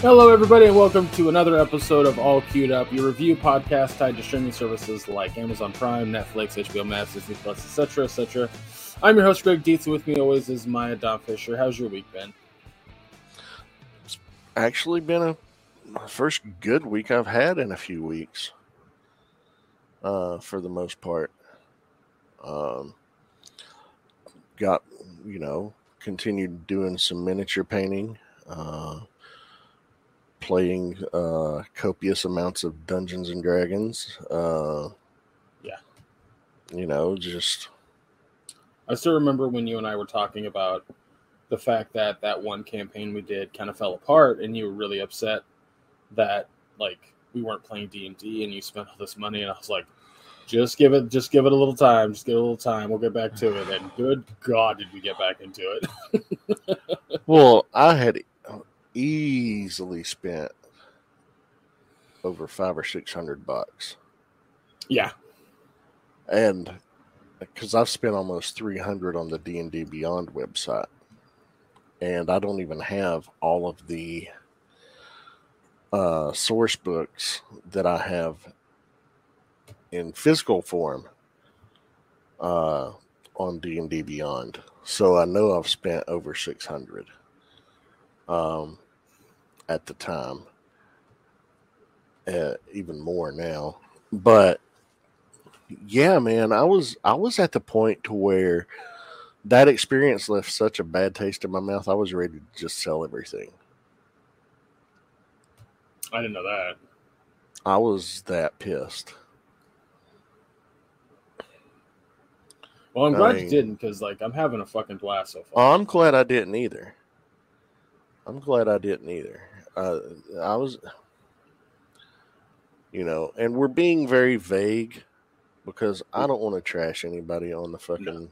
Hello, everybody, and welcome to another episode of All Queued Up, your review podcast tied to streaming services like Amazon Prime, Netflix, HBO Max, Disney Plus, etc., etc. I'm your host, Greg Dietz. With me always is Maya Don Fisher. How's your week been? It's actually been a first good week I've had in a few weeks. Uh, for the most part, um, got you know continued doing some miniature painting. Uh, playing uh, copious amounts of Dungeons and Dragons. Uh, yeah, you know, just. I still remember when you and I were talking about the fact that that one campaign we did kind of fell apart, and you were really upset that like we weren't playing D and D, and you spent all this money, and I was like, just give it, just give it a little time, just give it a little time, we'll get back to it. And good God, did we get back into it? well, I had easily spent over five or six hundred bucks. Yeah, and because I've spent almost three hundred on the D and D Beyond website, and I don't even have all of the uh, source books that I have in physical form uh, on D and D Beyond. So I know I've spent over six hundred um, at the time, uh, even more now. But yeah, man, I was I was at the point to where that experience left such a bad taste in my mouth. I was ready to just sell everything. I didn't know that. I was that pissed. Well, I'm glad I mean, you didn't because, like, I'm having a fucking blast so far. Oh, I'm glad I didn't either. I'm glad I didn't either. Uh, I was, you know, and we're being very vague because I don't want to trash anybody on the fucking no.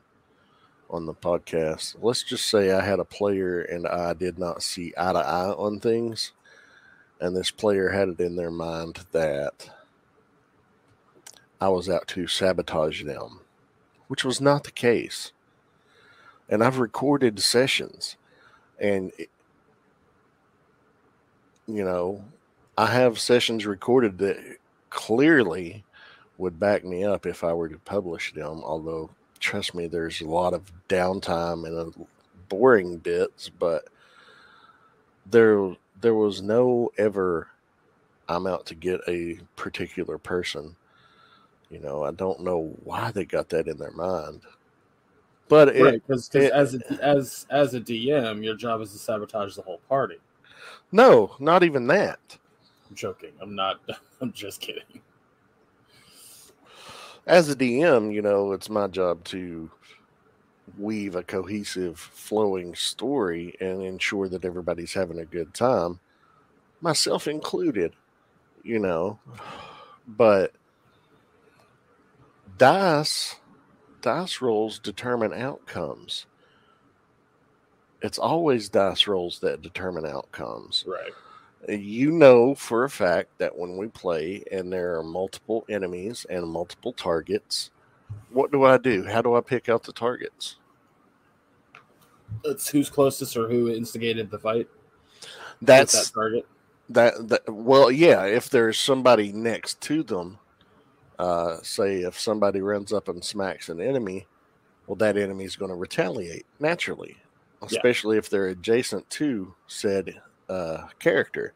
on the podcast. Let's just say I had a player and I did not see eye to eye on things, and this player had it in their mind that I was out to sabotage them, which was not the case. And I've recorded sessions, and you know, I have sessions recorded that clearly would back me up if I were to publish them. Although, trust me, there's a lot of downtime and boring bits, but there there was no ever I'm out to get a particular person. You know, I don't know why they got that in their mind. But because right, as a, as as a DM, your job is to sabotage the whole party. No, not even that. I'm joking. I'm not. I'm just kidding. As a DM, you know, it's my job to weave a cohesive, flowing story and ensure that everybody's having a good time, myself included, you know. But dice, dice rolls determine outcomes it's always dice rolls that determine outcomes. Right. You know for a fact that when we play and there are multiple enemies and multiple targets, what do I do? How do I pick out the targets? It's who's closest or who instigated the fight. That's that target. That, that well, yeah. If there's somebody next to them, uh, say if somebody runs up and smacks an enemy, well, that enemy is going to retaliate naturally especially yeah. if they're adjacent to said uh, character.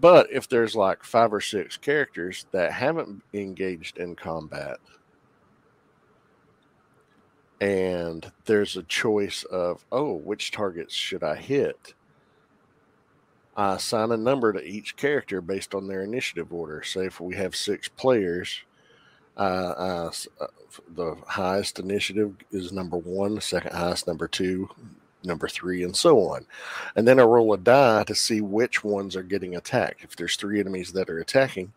But if there's like five or six characters that haven't engaged in combat, and there's a choice of, oh, which targets should I hit? I assign a number to each character based on their initiative order. Say if we have six players, uh, uh, the highest initiative is number one, second highest number two, number three, and so on. And then I roll a die to see which ones are getting attacked. If there's three enemies that are attacking,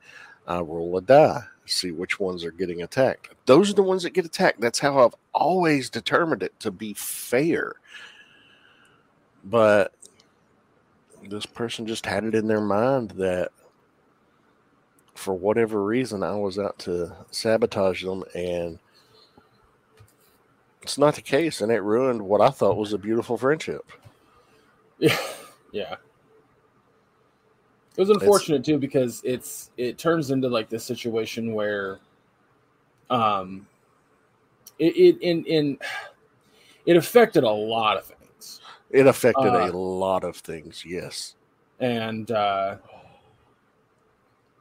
I roll a die to see which ones are getting attacked. Those are the ones that get attacked. That's how I've always determined it to be fair. But this person just had it in their mind that for whatever reason I was out to sabotage them and it's not the case, and it ruined what I thought was a beautiful friendship. Yeah, yeah. It was unfortunate too because it's it turns into like this situation where, um, it, it in in it affected a lot of things. It affected Uh, a lot of things. Yes. and uh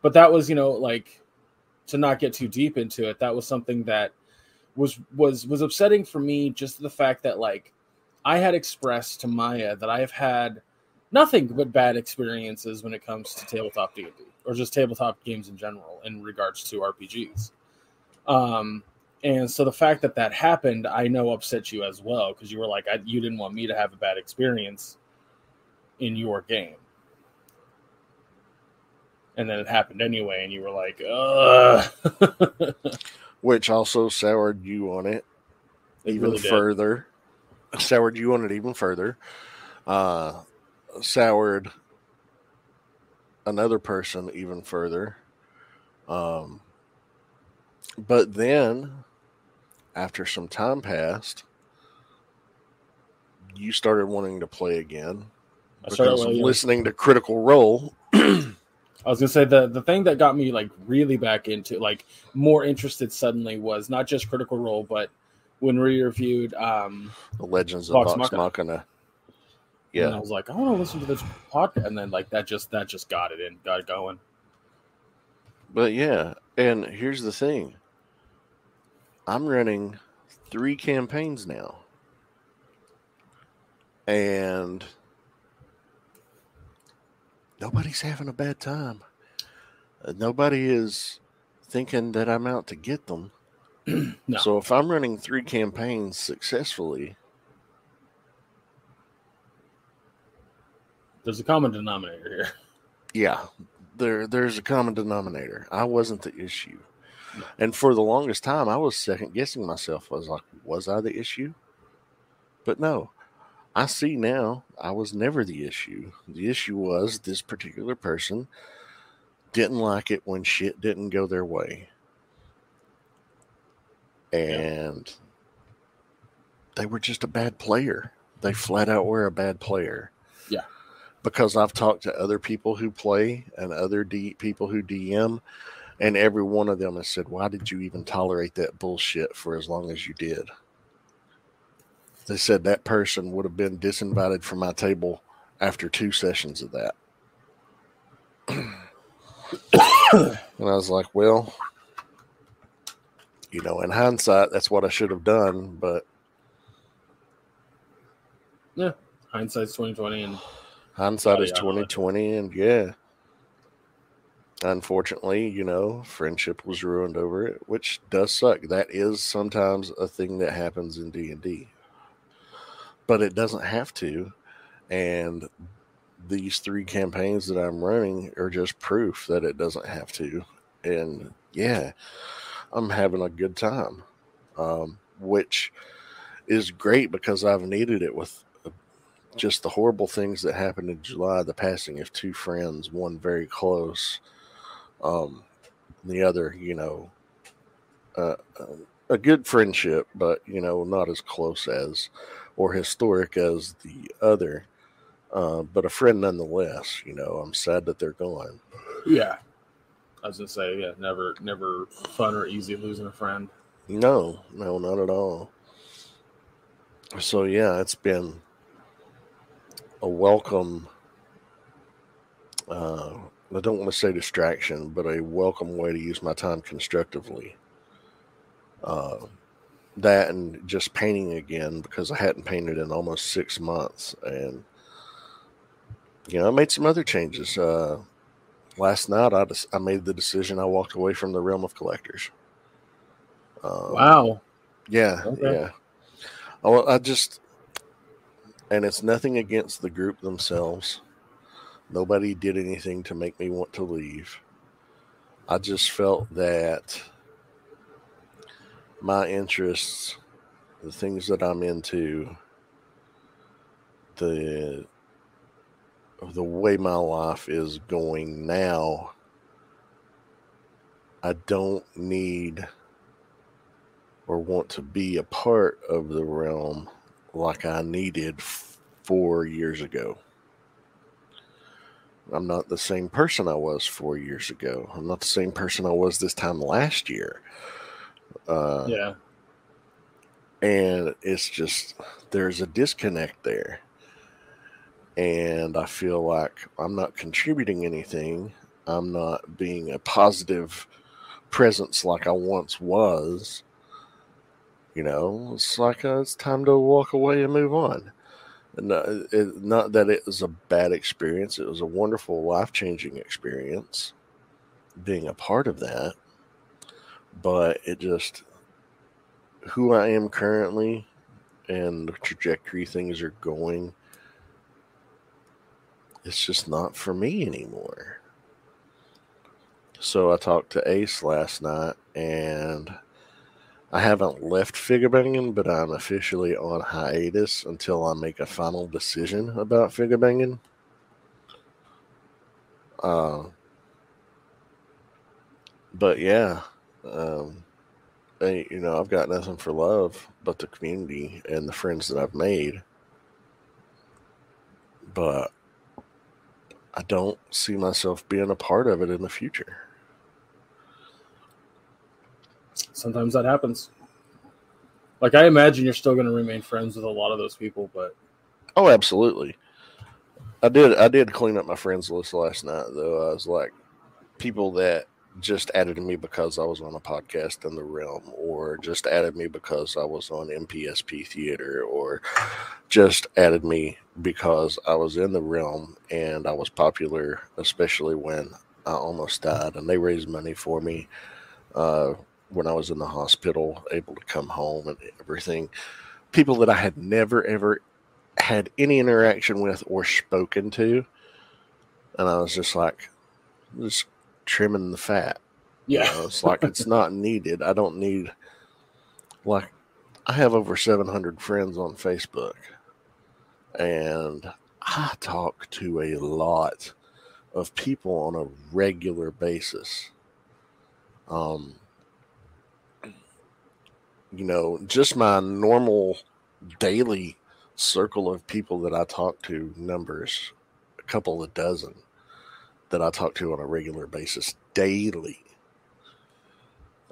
but that was you know like to not get too deep into it that was something that was was was upsetting for me just the fact that like i had expressed to maya that i have had nothing but bad experiences when it comes to tabletop d&d or just tabletop games in general in regards to rpgs um and so the fact that that happened i know upset you as well because you were like I, you didn't want me to have a bad experience in your game and then it happened anyway, and you were like, "Ugh." Which also soured you on it It even really further. Soured you on it even further. Uh, soured another person even further. Um, but then, after some time passed, you started wanting to play again I started because of listening to Critical Role. I was gonna say the the thing that got me like really back into like more interested suddenly was not just Critical Role, but when we reviewed um The Legends of Vox Vox, Machina. Machina. and Yeah, I was like, I want to listen to this podcast, and then like that just that just got it in, got it going. but yeah, and here's the thing. I'm running three campaigns now. And nobody's having a bad time. Uh, Nobody is thinking that I'm out to get them. No. So if I'm running three campaigns successfully, There's a common denominator here. yeah, there there's a common denominator. I wasn't the issue. And for the longest time I was second guessing myself. I was like, was I the issue? But no. I see now I was never the issue. The issue was this particular person didn't like it when shit didn't go their way. And they were just a bad player. They flat out were a bad player. Yeah. Because I've talked to other people who play and other D- people who DM, and every one of them has said, Why did you even tolerate that bullshit for as long as you did? They said that person would have been disinvited from my table after two sessions of that. and I was like, Well, you know, in hindsight, that's what I should have done, but yeah, Hindsight's twenty twenty, and hindsight is twenty twenty, and yeah. Unfortunately, you know, friendship was ruined over it, which does suck. That is sometimes a thing that happens in D and D, but it doesn't have to. And these three campaigns that I'm running are just proof that it doesn't have to. And yeah, I'm having a good time, um, which is great because I've needed it with just the horrible things that happened in July, the passing of two friends, one very close, um, the other, you know, uh, uh, a good friendship, but you know, not as close as or historic as the other, uh, but a friend nonetheless. You know, I'm sad that they're gone. yeah, I was gonna say, yeah, never never fun or easy losing a friend. No, no, not at all. So yeah, it's been a welcome. Uh, I don't want to say distraction, but a welcome way to use my time constructively. Uh, that and just painting again because I hadn't painted in almost six months, and you know I made some other changes. Uh, last night, I des- I made the decision. I walked away from the realm of collectors. Um, Wow, yeah, Okay. yeah. I, I just, and it's nothing against the group themselves. Nobody did anything to make me want to leave. I just felt that my interests, the things that I'm into, the the way my life is going now, I don't need or want to be a part of the realm like I needed four years ago. I'm not the same person I was four years ago. I'm not the same person I was this time last year. Uh, yeah. And it's just, there's a disconnect there. And I feel like I'm not contributing anything. I'm not being a positive presence like I once was. You know, it's like uh, it's time to walk away and move on. Not, it, not that it was a bad experience. It was a wonderful, life changing experience being a part of that. But it just, who I am currently and the trajectory things are going, it's just not for me anymore. So I talked to Ace last night and I haven't left figure banging, but I'm officially on hiatus until I make a final decision about figure banging. Uh, but yeah, um, I, you know, I've got nothing for love but the community and the friends that I've made. But I don't see myself being a part of it in the future. sometimes that happens. Like I imagine you're still going to remain friends with a lot of those people, but oh, absolutely. I did. I did clean up my friends list last night, though. I was like, people that just added me because I was on a podcast in the realm, or just added me because I was on MPSP Theater, or just added me because I was in the realm and I was popular, especially when I almost died, and they raised money for me. Uh, when I was in the hospital, able to come home and everything. People that I had never ever had any interaction with or spoken to. And I was just like, just trimming the fat. Yeah. You know, it's like it's not needed. I don't need, like, I have over 700 friends on Facebook. And I talk to a lot of people on a regular basis. Um, you know, just my normal daily circle of people that I talk to numbers a couple of dozen that I talk to on a regular basis daily.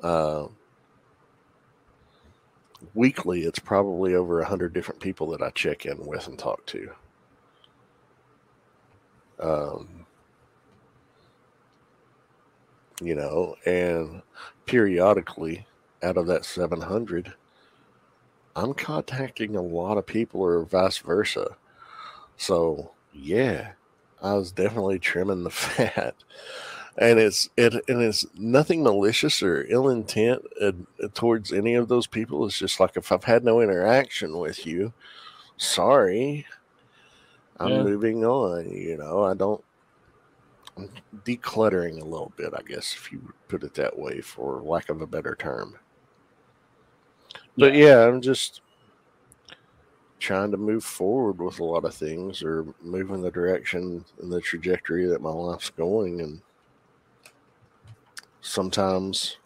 Uh, weekly, it's probably over a hundred different people that I check in with and talk to. Um, you know, and periodically out of that 700, I'm contacting a lot of people or vice versa. So, yeah, I was definitely trimming the fat. And it's it and it's nothing malicious or ill intent uh, towards any of those people. It's just like if I've had no interaction with you, sorry, I'm yeah. moving on. You know, I don't I'm decluttering a little bit, I guess, if you put it that way, for lack of a better term. But yeah. yeah, I'm just trying to move forward with a lot of things or move in the direction and the trajectory that my life's going. And sometimes,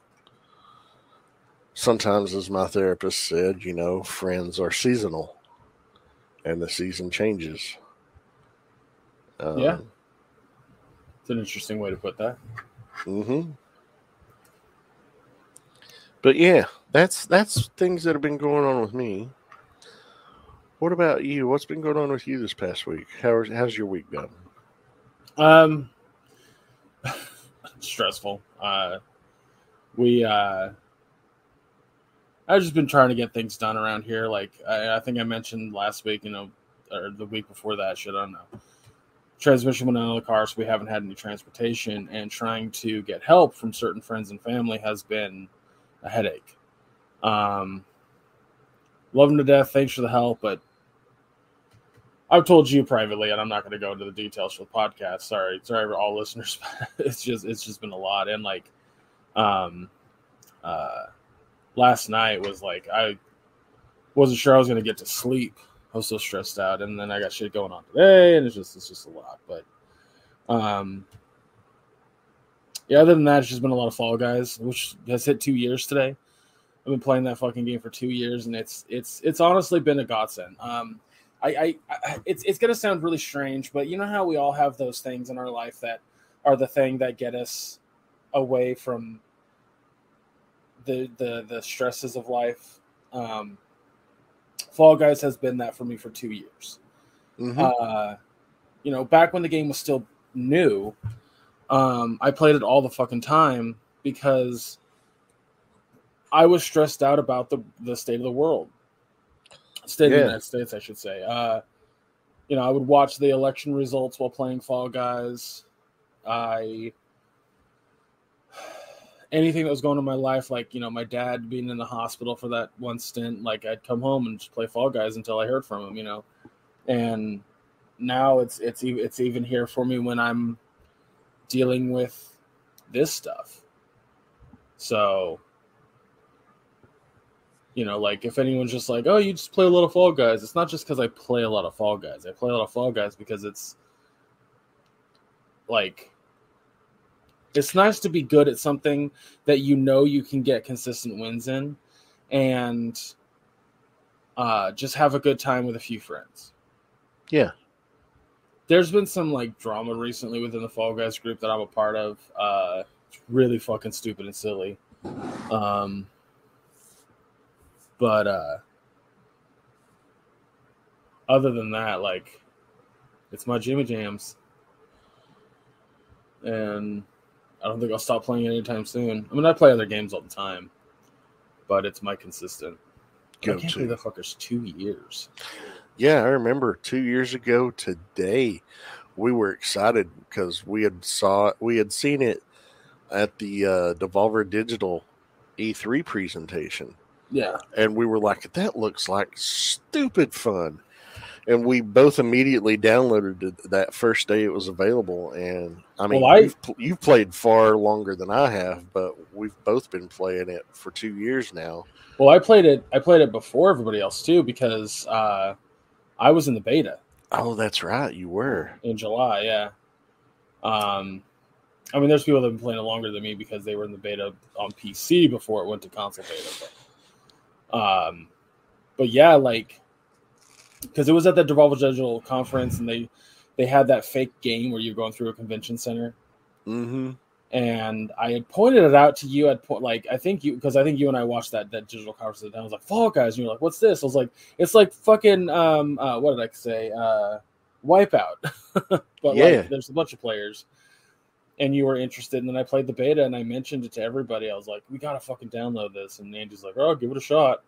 sometimes, as my therapist said, you know, friends are seasonal and the season changes. Um, yeah. It's an interesting way to put that. Mm-hmm. But yeah, that's that's things that have been going on with me. What about you? What's been going on with you this past week? How's how's your week been? Um, stressful. Uh, we uh, I've just been trying to get things done around here. Like I, I think I mentioned last week, you know, or the week before that. Should I don't know. Transmission went out of the car, so we haven't had any transportation. And trying to get help from certain friends and family has been a headache. Um, love him to death. Thanks for the help, but I've told you privately, and I'm not going to go into the details for the podcast. Sorry, sorry, all listeners. it's just it's just been a lot, and like, um, uh, last night was like I wasn't sure I was going to get to sleep. I was so stressed out, and then I got shit going on today, and it's just it's just a lot. But, um, yeah, other than that, it's just been a lot of Fall Guys, which has hit two years today. I've been playing that fucking game for two years, and it's it's it's honestly been a godsend. Um, I, I, I it's it's gonna sound really strange, but you know how we all have those things in our life that are the thing that get us away from the the the stresses of life. Um, Fall Guys has been that for me for two years. Mhm. Uh, you know, back when the game was still new, um, I played it all the fucking time because I was stressed out about the the state of the world, state of Yeah. the United States, I should say. Uh, you know, I would watch the election results while playing Fall Guys. I anything that was going on in my life, like you know, my dad being in the hospital for that one stint, like I'd come home and just play Fall Guys until I heard from him, you know. And now it's it's it's even here for me when I'm dealing with this stuff. So, you know, like if anyone's just like, "Oh, you just play a lot of Fall Guys," it's not just because I play a lot of Fall Guys. I play a lot of Fall Guys because it's like it's nice to be good at something that you know you can get consistent wins in, and uh, just have a good time with a few friends. Yeah. There's been some like drama recently within the Fall Guys group that I'm a part of. Uh, it's really fucking stupid and silly. Um, but uh, other than that, like, it's my Jimmy Jams, and I don't think I'll stop playing anytime soon. I mean, I play other games all the time, but it's my consistent. I can't to. believe that fucker's two years. Yeah, I remember two years ago today, we were excited because we had saw we had seen it at the uh, Devolver Digital E3 presentation, Yeah, and we were like, "That looks like stupid fun," and we both immediately downloaded it that first day it was available. And I mean, Well, I- you've, you've played far longer than I have, but we've both been playing it for two years now. Well, I played it. I played it before everybody else too because uh, I was in the beta Oh, that's right, you were. in July. Yeah. Um, I mean, there's people that have been playing it longer than me because they were in the beta on PC before it went to console beta. But, um, but yeah, like because it was at the Devolver Digital conference and they they had that fake game where you're going through a convention center Mm-hmm. and I had pointed it out to you. I'd point like I think you because I think you and I watched that that digital conference. And I was like, "Fall Guys," and you're like, "What's this?" I was like, "It's like fucking um uh, what did I say? Uh, Wipeout." but Yeah. like, there's a bunch of players, and you were interested. And then I played the beta, and I mentioned it to everybody. I was like, "We gotta fucking download this." And Andy's like, "Oh, give it a shot,"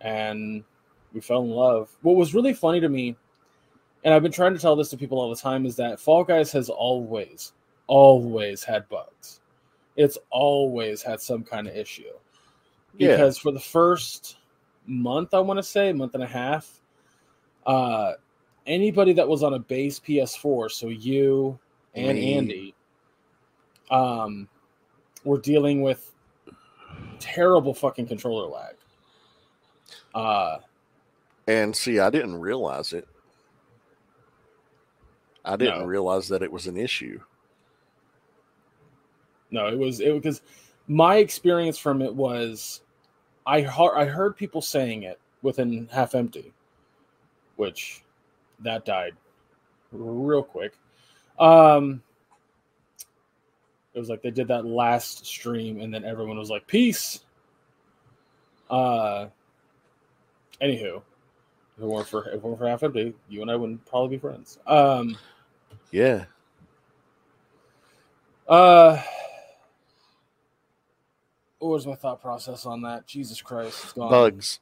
and we fell in love. What was really funny to me, and I've been trying to tell this to people all the time, is that Fall Guys has always always had bugs. It's always had some kind of issue. Yeah. Because for the first month, I want to say, month and a half, uh, anybody that was on a base PS4, so you and Me. Andy, um, we're dealing with terrible fucking controller lag. Uh, And see, I didn't realize it. I didn't No. realize that it was an issue. No, it was it because my experience from it was I heard I heard people saying it within half empty, which that died real quick. Um it was like they did that last stream and then everyone was like peace. Uh anywho, if it weren't for if it weren't for half empty, you and I wouldn't probably be friends. Um Yeah. Uh, what was my thought process on that? Jesus Christ, it's gone. Bugs.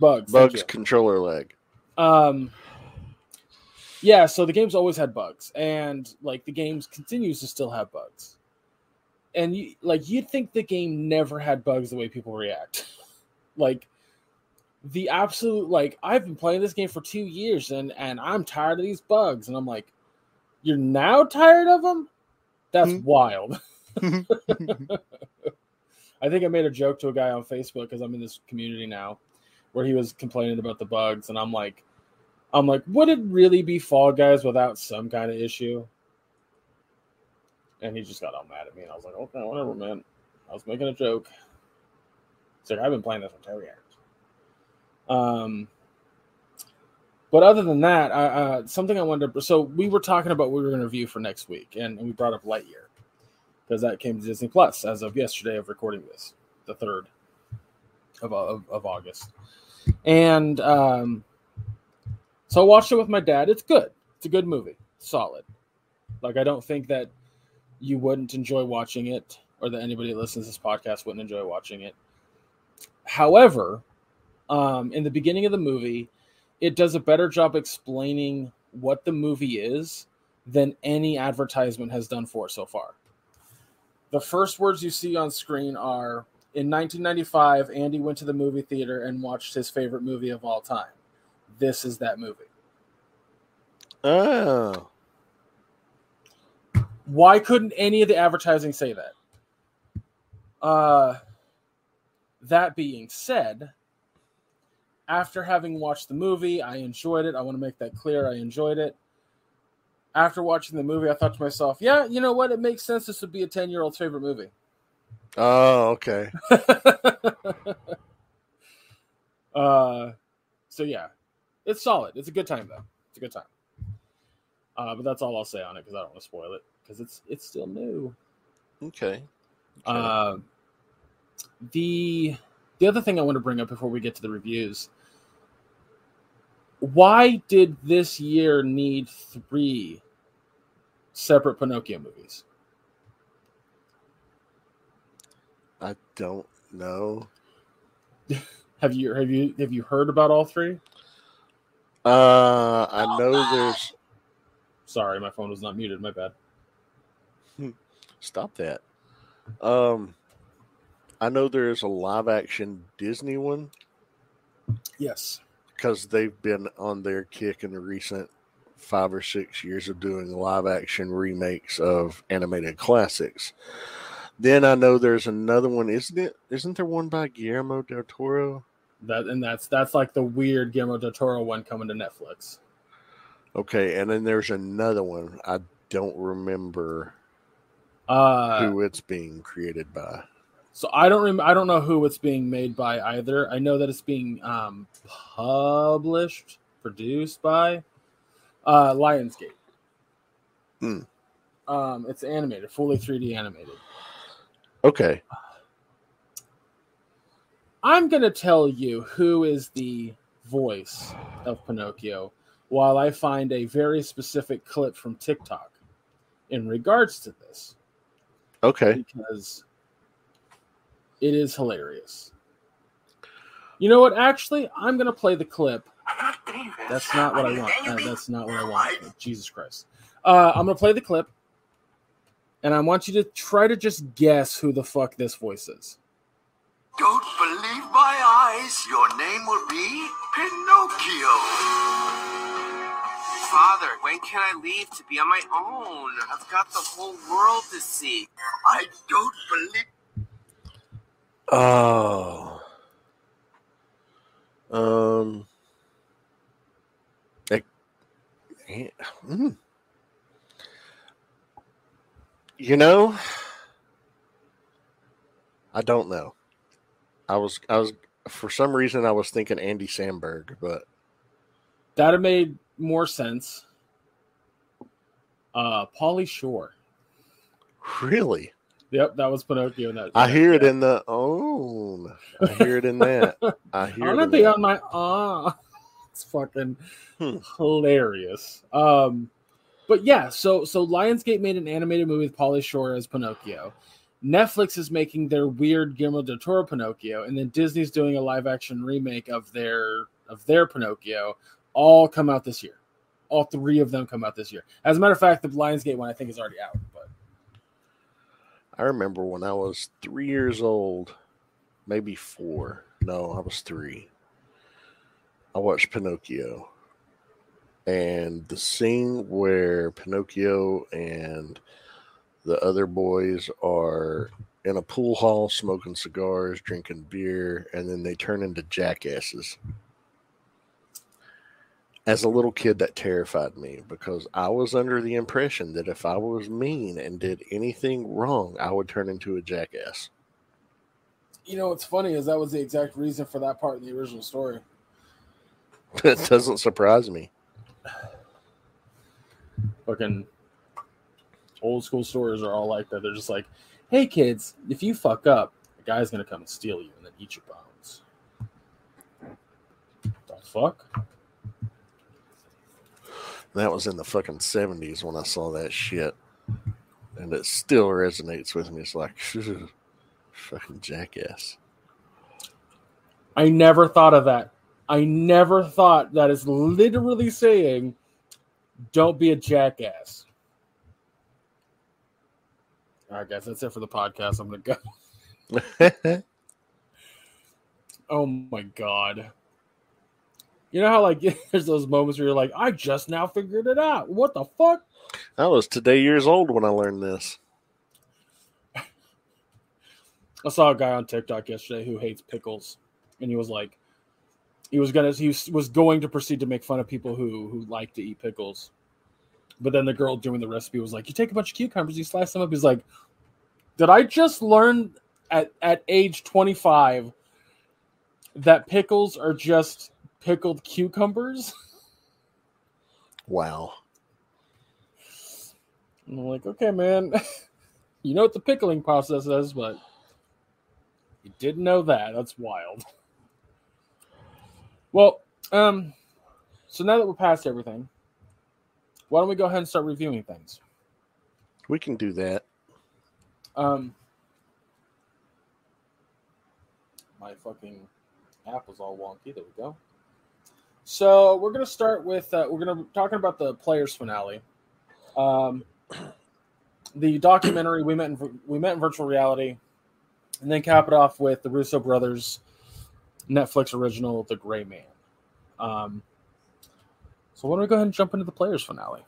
bugs, Bugs controller lag. Um, yeah. So the game's always had bugs, and like the games continues to still have bugs. And you like you'd think the game never had bugs the way people react. like the absolute like I've been playing this game for two years and and I'm tired of these bugs, and I'm like, you're now tired of them? That's Hmm. wild. I think I made a joke to a guy on Facebook because I'm in this community now, where he was complaining about the bugs, and I'm like, I'm like, would it really be Fall Guys without some kind of issue? And he just got all mad at me, and I was like, okay, whatever, man. I was making a joke. It's like I've been playing this for ten years. Um, But other than that, I, uh, something I wanted to. So we were talking about what we were going to review for next week, and, and we brought up Lightyear because that came to Disney Plus as of yesterday of recording this, the third of, of, of August. And um, so I watched it with my dad. It's good. It's a good movie. Solid. Like I don't think that you wouldn't enjoy watching it, or that anybody that listens to this podcast wouldn't enjoy watching it. However, um, in the beginning of the movie, it does a better job explaining what the movie is than any advertisement has done for it so far. The first words you see on screen are in 1995, Andy went to the movie theater and watched his favorite movie of all time. This is that movie. Oh. Why couldn't any of the advertising say that? Uh, that being said, after having watched the movie, I enjoyed it. I want to make that clear. I enjoyed it. After watching the movie, I thought to myself, yeah, you know what? It makes sense this would be a 10 year old's favorite movie. Oh, okay. uh, so yeah, it's solid. It's a good time though. It's a good time. Uh, but that's all I'll say on it because I don't want to spoil it because it's it's still new. Okay. okay. Uh, the the other thing I want to bring up before we get to the reviews. Why did this year need three separate Pinocchio movies? I don't know. have you have you have you heard about all three? Uh, I know there's. Sorry, my phone was not muted. My bad. Stop that. Um, I know there's a live action Disney one. Yes, because they've been on their kick in the recent five or six years of doing live action remakes of animated classics. Then I know there's another one, isn't it? Isn't there one by Guillermo del Toro? That and that's that's like the weird Guillermo del Toro one coming to Netflix. Okay, and then there's another one. I don't remember uh, who it's being created by. So I don't rem- I don't know who it's being made by either. I know that it's being um, published, produced by uh, Lionsgate. Hmm. Um, it's animated, fully 3D animated. Okay. I'm going to tell you who is the voice of Pinocchio while I find a very specific clip from TikTok in regards to this. Okay. Because it is hilarious. You know what? Actually, I'm going to play the clip. That's not what I want. Uh, that's not what I want. Jesus Christ. Uh, I'm going to play the clip and I want you to try to just guess who the fuck this voice is. Don't believe my eyes. Your name will be Pinocchio. Father, when can I leave to be on my own? I've got the whole world to see. I don't believe. Oh. Um. Like, mm. You know, I don't know. I was I was for some reason I was thinking Andy Samberg, but that have made more sense. Uh Pauly Shore. Really? Yep, that was Pinocchio. In that, I hear yeah. it in the own. I hear it in that. I hear I'm gonna be that. on my ah. It's fucking hmm. hilarious. Um but yeah, so so Lionsgate made an animated movie with Pauly Shore as Pinocchio. Netflix is making their weird Guillermo del Toro Pinocchio, and then Disney's doing a live action remake of their of their Pinocchio. All come out this year. All three of them come out this year. As a matter of fact, the Lionsgate one I think is already out. But I remember when I was three years old, maybe four. No, I was three. I watched Pinocchio and the scene where Pinocchio and the other boys are in a pool hall smoking cigars, drinking beer, and then they turn into jackasses. As a little kid, that terrified me because I was under the impression that if I was mean and did anything wrong, I would turn into a jackass. You know what's funny is that was the exact reason for that part in the original story. It doesn't surprise me. Fucking old school stories are all like that. They're just like, hey kids, if you fuck up, the guy's gonna come and steal you and then eat your bones. The fuck? That was in the fucking 70s when I saw that shit. And it still resonates with me. It's like, fucking jackass. I never thought of that. I never thought that is literally saying, don't be a jackass. All right, guys, that's it for the podcast. I'm going to go. Oh my God. You know how, like, there's those moments where you're like, I just now figured it out. What the fuck? I was today years old when I learned this. I saw a guy on TikTok yesterday who hates pickles, and he was like, he was gonna, he was, was going to proceed to make fun of people who who like to eat pickles, but then the girl doing the recipe was like, you take a bunch of cucumbers, you slice them up. He's like, did I just learn at at age 25 that pickles are just pickled cucumbers? Wow. And I'm like, okay, man, you know what the pickling process is, but you didn't know that. That's wild. Well, um, so now that we're past everything, why don't we go ahead and start reviewing things? We can do that. Um, my fucking app was all wonky. There we go. So we're gonna start with uh, we're gonna talking about the players finale. Um, the documentary we met in we met in virtual reality, and then cap it off with the Russo brothers Netflix original, The Gray Man. Um, so why don't we go ahead and jump into the players finale?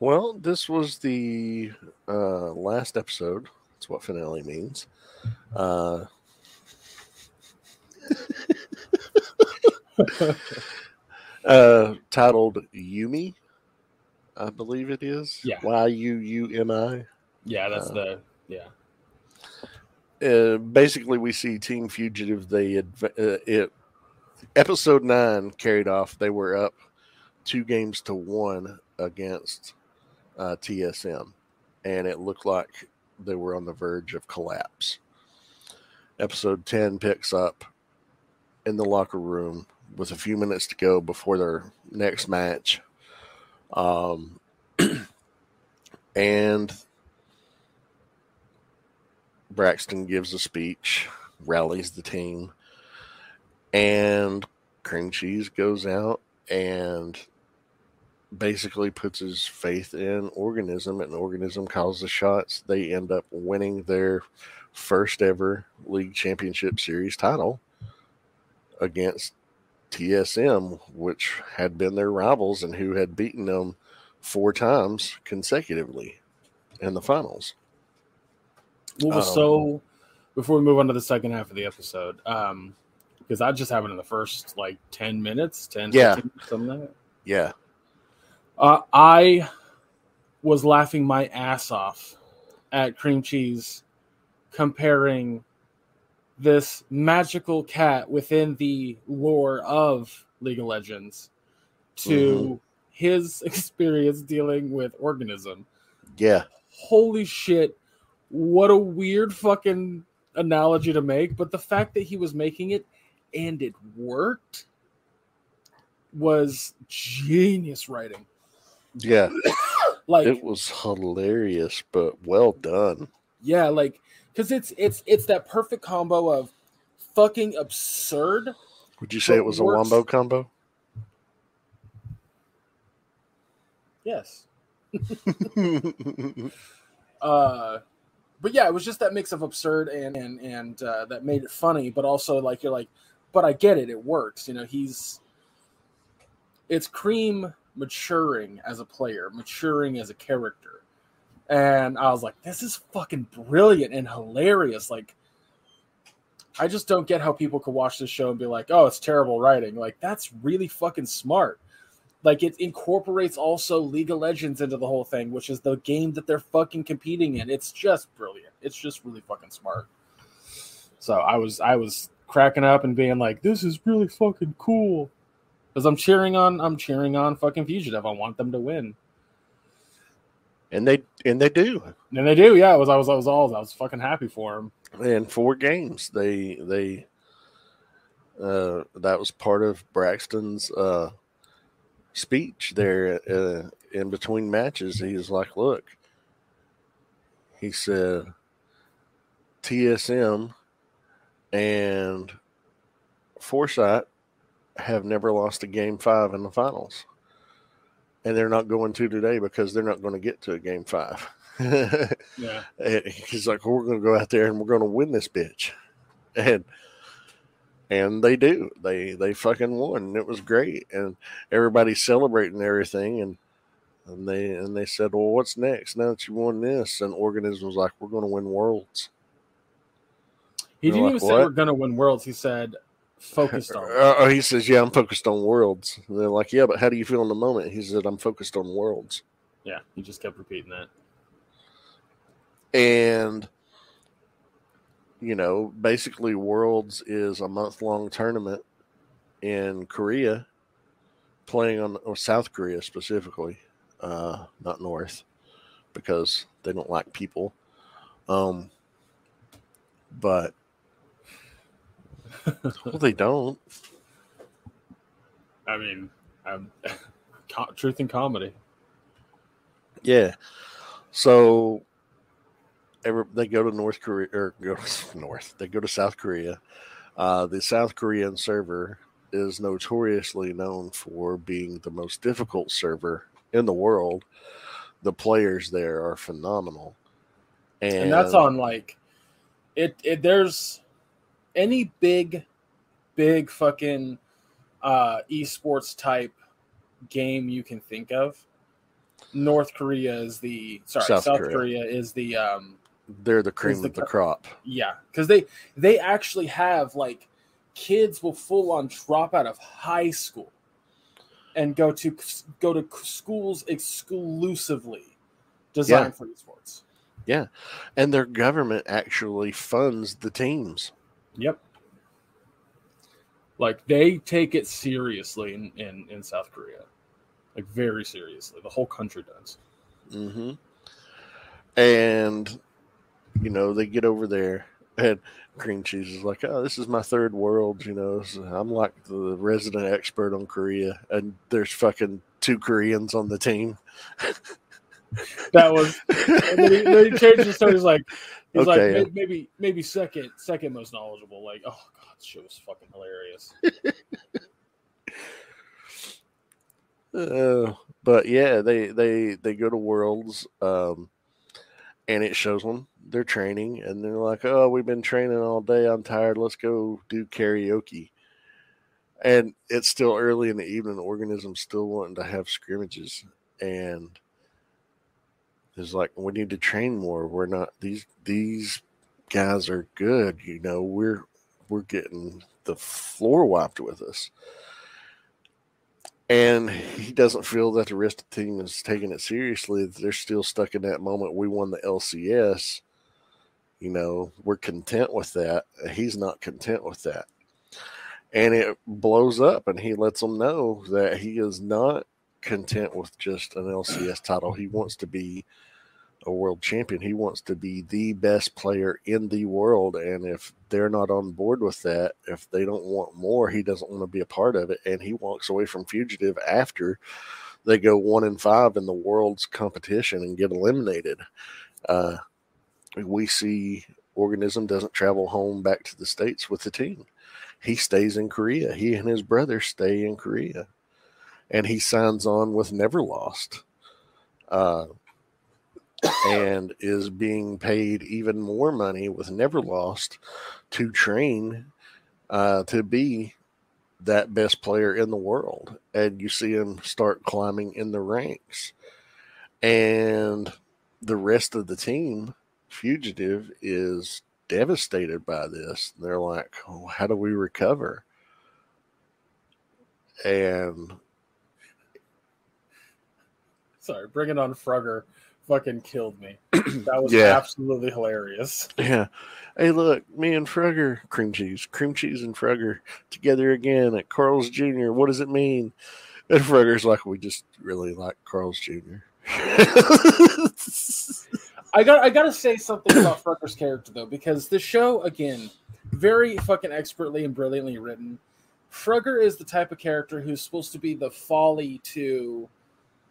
Well, this was the uh, last episode. That's what finale means. Uh, uh, titled Yuumi, I believe it is. Yeah. Y U U M I. Yeah, that's Uh, the yeah. uh, basically we see Team Fugitive. They adv- uh, it episode nine carried off. They were up two games to one against uh, TSM, and it looked like they were on the verge of collapse. Episode ten picks up in the locker room with a few minutes to go before their next match. Um, and Braxton gives a speech, rallies the team, and Cream Cheese goes out and basically puts his faith in Organism, and Organism calls the shots. They end up winning their first ever league championship series title against TSM, which had been their rivals and who had beaten them four times consecutively in the finals. What was Um, so before we move on to the second half of the episode, um, because I just happened in the first like 10 minutes, 10, Yeah. 15, something like that. Yeah. Uh, I was laughing my ass off at cream cheese comparing this magical cat within the lore of League of Legends to mm-hmm. his experience dealing with organism. Yeah. Holy shit, what a weird fucking analogy to make, but the fact that he was making it and it worked was genius writing. Yeah. Like it was hilarious, but well done. Yeah, like because it's it's it's that perfect combo of fucking absurd. Would you say it was a works- wombo combo? Yes. Uh, but yeah, it was just that mix of absurd and and and uh, that made it funny, but also like you're like, but I get it, it works. You know, he's it's Cream maturing as a player, maturing as a character, and I was like, this is fucking brilliant and hilarious. Like, I just don't get how people could watch this show and be like, oh, it's terrible writing. Like, that's really fucking smart like it incorporates also League of Legends into the whole thing, which is the game that they're fucking competing in. It's just brilliant. It's just really fucking smart. So I was I was cracking up and being like, "This is really fucking cool," because I'm cheering on I'm cheering on fucking Fugitive. I want them to win, And they and they do. and they do. Yeah, I was I was I was all I was fucking happy for them. And four games. They they uh that was part of Braxton's uh speech there uh, in between matches. He was like, "Look," he said, "TSM and Foresight have never lost a game five in the finals, and they're not going to today because they're not going to get to a game five. Yeah, And he's like, "We're going to go out there and we're going to win this bitch," and and they do. They they fucking won. And it was great, and everybody's celebrating everything. And and they and they said, "Well, what's next? Now that you won this?" And organism was like, "We're going to win worlds." he didn't like, even say "What?" we're gonna win worlds. He said focused on. Uh, oh, he says, "Yeah, I'm focused on worlds." And they're like, "Yeah, but how do you feel in the moment?" He said, "I'm focused on worlds." Yeah, he just kept repeating that. and you know basically worlds is a month long tournament in korea playing on or south korea specifically uh not north because they don't like people um but well they don't I mean, um, truth and comedy. Yeah. So every, they go to North Korea or go to North. They go to South Korea. Uh, the South Korean server is notoriously known for being the most difficult server in the world. The players there are phenomenal. And, and that's on like it, it there's any big big fucking uh esports type game you can think of north korea is the sorry South south, Korea. korea. is the um they're the cream the of the crop. yeah because they they actually have like kids will full on drop out of high school and go to go to schools exclusively designed Yeah. for esports Yeah, And their government actually funds the teams. Yep. Like they take it seriously in, in, in South Korea. Like very seriously. The whole country does. hmm And you know they get over there, and cream cheese is like, "Oh, this is my third world." You know, so I'm like the resident expert on Korea, and there's fucking two Koreans on the team. That was and then he, then he changed the story. He's like he's like Okay, yeah. Maybe maybe second second most knowledgeable. Like, oh god, shit was fucking hilarious. Uh, but yeah, they they they go to Worlds, um, and it shows them their training, and they're like, "Oh, we've been training all day. I'm tired. Let's go do karaoke." And it's still early in the evening. The organism's still wanting to have scrimmages, and it's like we need to train more. We're not these these guys are good. You know, we're we're getting the floor wiped with us and he doesn't feel that the rest of the team is taking it seriously. They're still stuck in that moment. We won the LCS. You know, we're content with that. He's not content with that. And it blows up, and he lets them know that he is not content with just an LCS title. He wants to be a world champion. He wants to be the best player in the world. And if they're not on board with that, if they don't want more, he doesn't want to be a part of it. And he walks away from Fugitive after they go one and five in the world's competition and get eliminated. Uh, we see Organizm doesn't travel home back to the States with the team. He stays in Korea. He and his brother stay in Korea. And he signs on with Never Lost. Uh, and is being paid even more money with Never Lost to train uh, to be that best player in the world. And you see him start climbing in the ranks. And the rest of the team, Fugitive, is devastated by this. They're like, oh, how do we recover? And Sorry, bringing on Frogger. fucking killed me. That was Yeah. absolutely hilarious. Yeah. Hey, look, me and Frogger, cream cheese, cream cheese and Frogger together again at Carl's Jr. What does it mean? And Frogger's like, we just really like Carl's Jr. I got I gotta say something about Frogger's character though, because the show again, very fucking expertly and brilliantly written. Frogger is the type of character who's supposed to be the folly to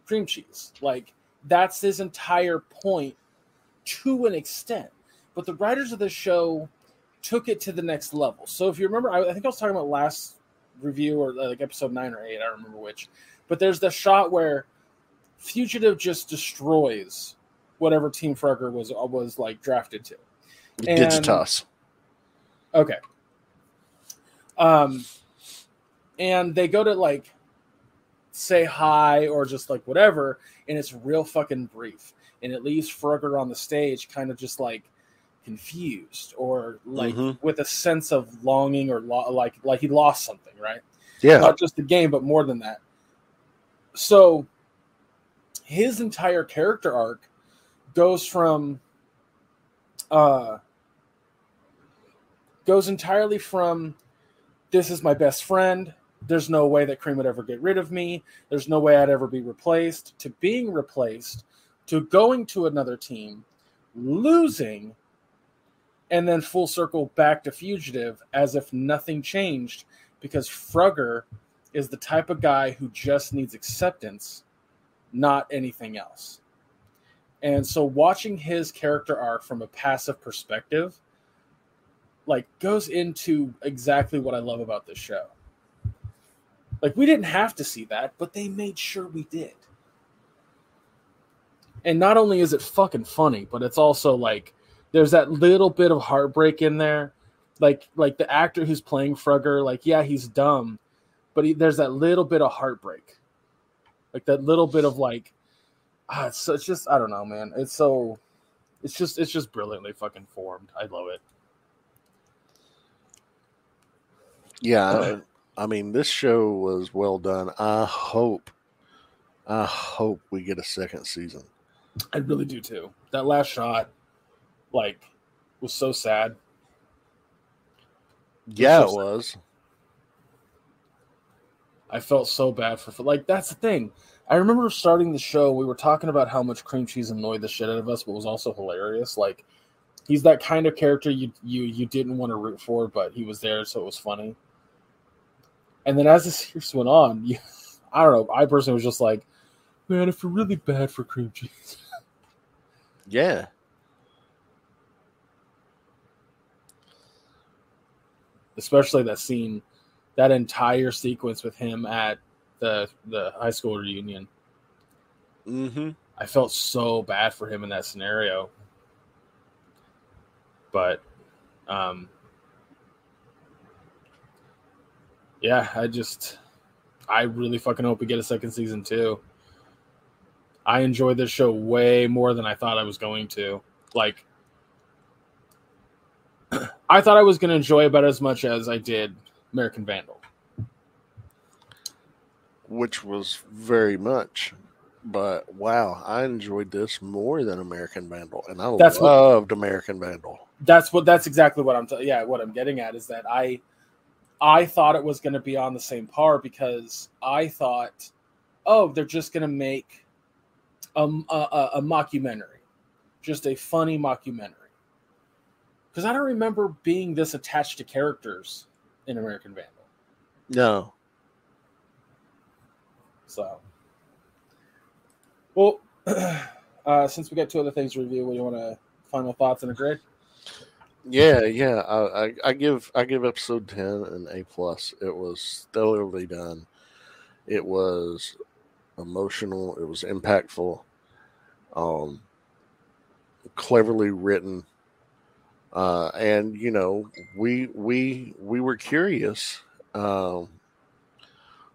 cream cheese. Like that's his entire point to an extent. But the writers of the show took it to the next level. So if you remember, I, I think I was talking about last review or like episode nine or eight, I don't remember which. But there's the shot where Fugitive just destroys whatever Team Frogger was was like drafted to. And- Digitas. Okay. Um, and they go to like say hi or just like whatever, and it's real fucking brief, and it leaves Frogger on the stage, kind of just like confused or like Mhm. with a sense of longing or lo- like like he lost something, right? Yeah. not just the game, but more than that. So his entire character arc goes from uh goes entirely from this is my best friend. There's no way that Cream would ever get rid of me. There's no way I'd ever be replaced to being replaced to going to another team, losing, and then full circle back to fugitive as if nothing changed because Frogger is the type of guy who just needs acceptance, not anything else. And so watching his character arc from a passive perspective like goes into exactly what I love about this show. Like we didn't have to see that, but they made sure we did. And not only is it fucking funny, but it's also like there's that little bit of heartbreak in there like like the actor who's playing Frogger, like yeah, he's dumb, but he, there's that little bit of heartbreak, like that little bit of like, ah, it's, so, it's just I don't know, man. It's so, it's just it's just brilliantly fucking formed. I love it. Yeah. I, mean, this show was well done. I hope, I hope we get a second season. I really do too. That last shot, like, was so sad. Yeah, it just- was. I felt so bad for like that's the thing. I remember starting the show, we were talking about how much cream cheese annoyed the shit out of us, but was also hilarious. Like he's that kind of character you you you didn't want to root for, but he was there, so it was funny. And then as the series went on, you, I don't know. I personally was just like, man, I feel really bad for cream cheese. Yeah. Especially that scene, that entire sequence with him at the the high school reunion. Mm-hmm. I felt so bad for him in that scenario. But um yeah, I just I really fucking hope we get a second season too. I enjoyed this show way more than I thought I was going to. Like I thought I was going to enjoy about as much as I did American Vandal. Which was very much. But wow, I enjoyed this more than American Vandal, and I That's what- loved American Vandal. that's what that's exactly what I'm t- yeah what I'm getting at is that I I thought it was going to be on the same par because I thought oh they're just going to make a, a a mockumentary just a funny mockumentary. Because I don't remember being this attached to characters in American Vandal. No, so well uh, since we got two other things to review what do you want to final thoughts and a grade yeah, yeah. I, I, I give I give episode ten an A plus. It was stellarly done. It was emotional. It was impactful. Um, cleverly written. Uh, and you know, we we we were curious. Um,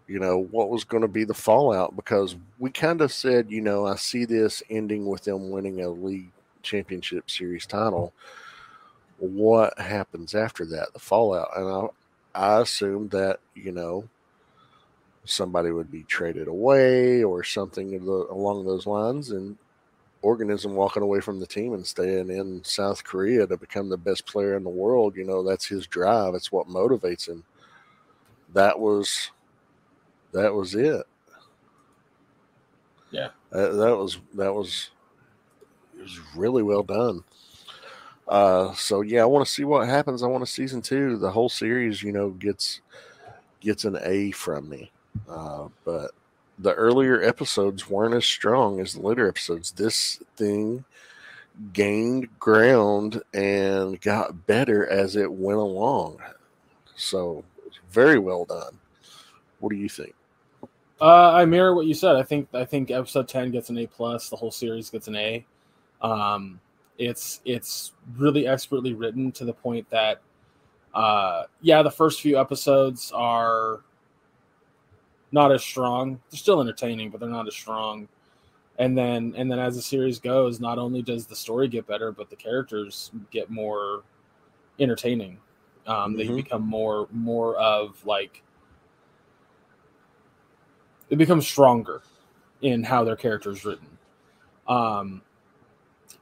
you know what was going to be the fallout because we kind of said, you know, I see this ending with them winning a league championship series title. What happens after that? The fallout, and I, I assumed that you know somebody would be traded away or something of the, along those lines, and organism walking away from the team and staying in South Korea to become the best player in the world. You know, that's his drive. It's what motivates him. That was that was it. Yeah. That, that was that was it was really well done. Uh, so yeah, I want to see what happens. I want a season two. The whole series, you know, gets gets an A from me. Uh, but the earlier episodes weren't as strong as the later episodes. This thing gained ground and got better as it went along. So very well done. What do you think? Uh, I mirror what you said. I think I think episode ten gets an A plus. The whole series gets an A. Um, it's it's really expertly written to the point that, uh, yeah, the first few episodes are not as strong. They're still entertaining, but they're not as strong. And then and then as the series goes, not only does the story get better, but the characters get more entertaining. Um, They Mhm. become more more of like they become stronger in how their character is written. Um,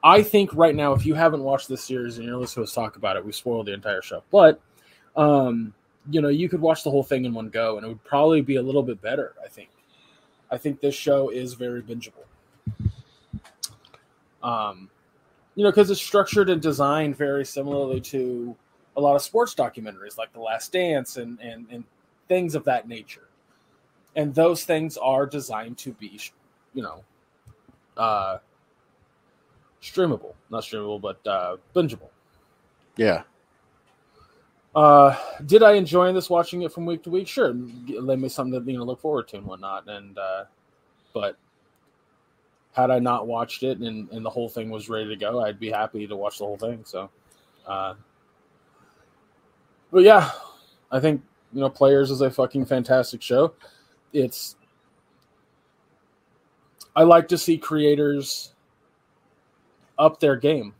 I think right now, if you haven't watched this series and you're listening to us talk about it, we spoiled the entire show. But um, you know, you could watch the whole thing in one go, and it would probably be a little bit better. I think. I think this show is very bingeable. Um, you know, because it's structured and designed very similarly to a lot of sports documentaries, like The Last Dance and and and things of that nature. And those things are designed to be, you know, uh, streamable, not streamable, but uh, bingeable. Yeah. Uh, did I enjoy this watching it from week to week? Sure, It led me something to you know look forward to and whatnot. And uh, but had I not watched it and, and the whole thing was ready to go, I'd be happy to watch the whole thing. So, uh, but yeah, I think you know Players is a fucking fantastic show. It's I like to see creators up their game,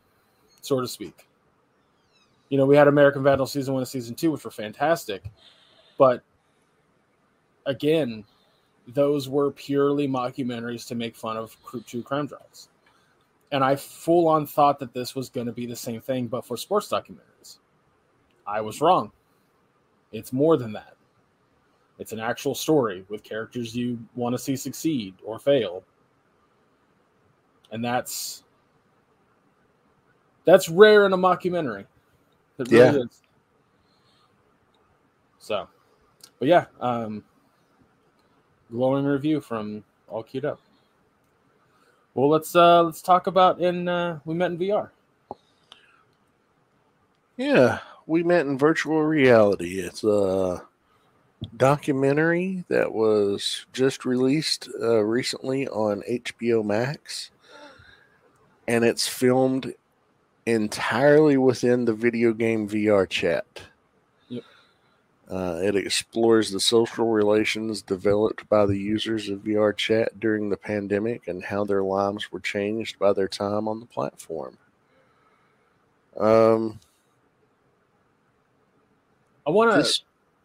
so to speak. You know, we had American Vandal season one and season two, which were fantastic, but again, those were purely mockumentaries to make fun of cr- true crime dramas. And I full on thought that this was going to be the same thing, but for sports documentaries. I was wrong. It's more than that. It's an actual story with characters you want to see succeed or fail. And that's that's rare in a mockumentary. It really Yeah. is. So, but yeah, um, glowing review from all queued up. Well, let's uh let's talk about in uh we met in VR. Yeah. We met in virtual reality. It's a documentary that was just released uh, recently on HBO Max. And it's filmed entirely within the video game VR chat. Yep. Uh, it explores the social relations developed by the users of VR chat during the pandemic and how their lives were changed by their time on the platform. Um, I want to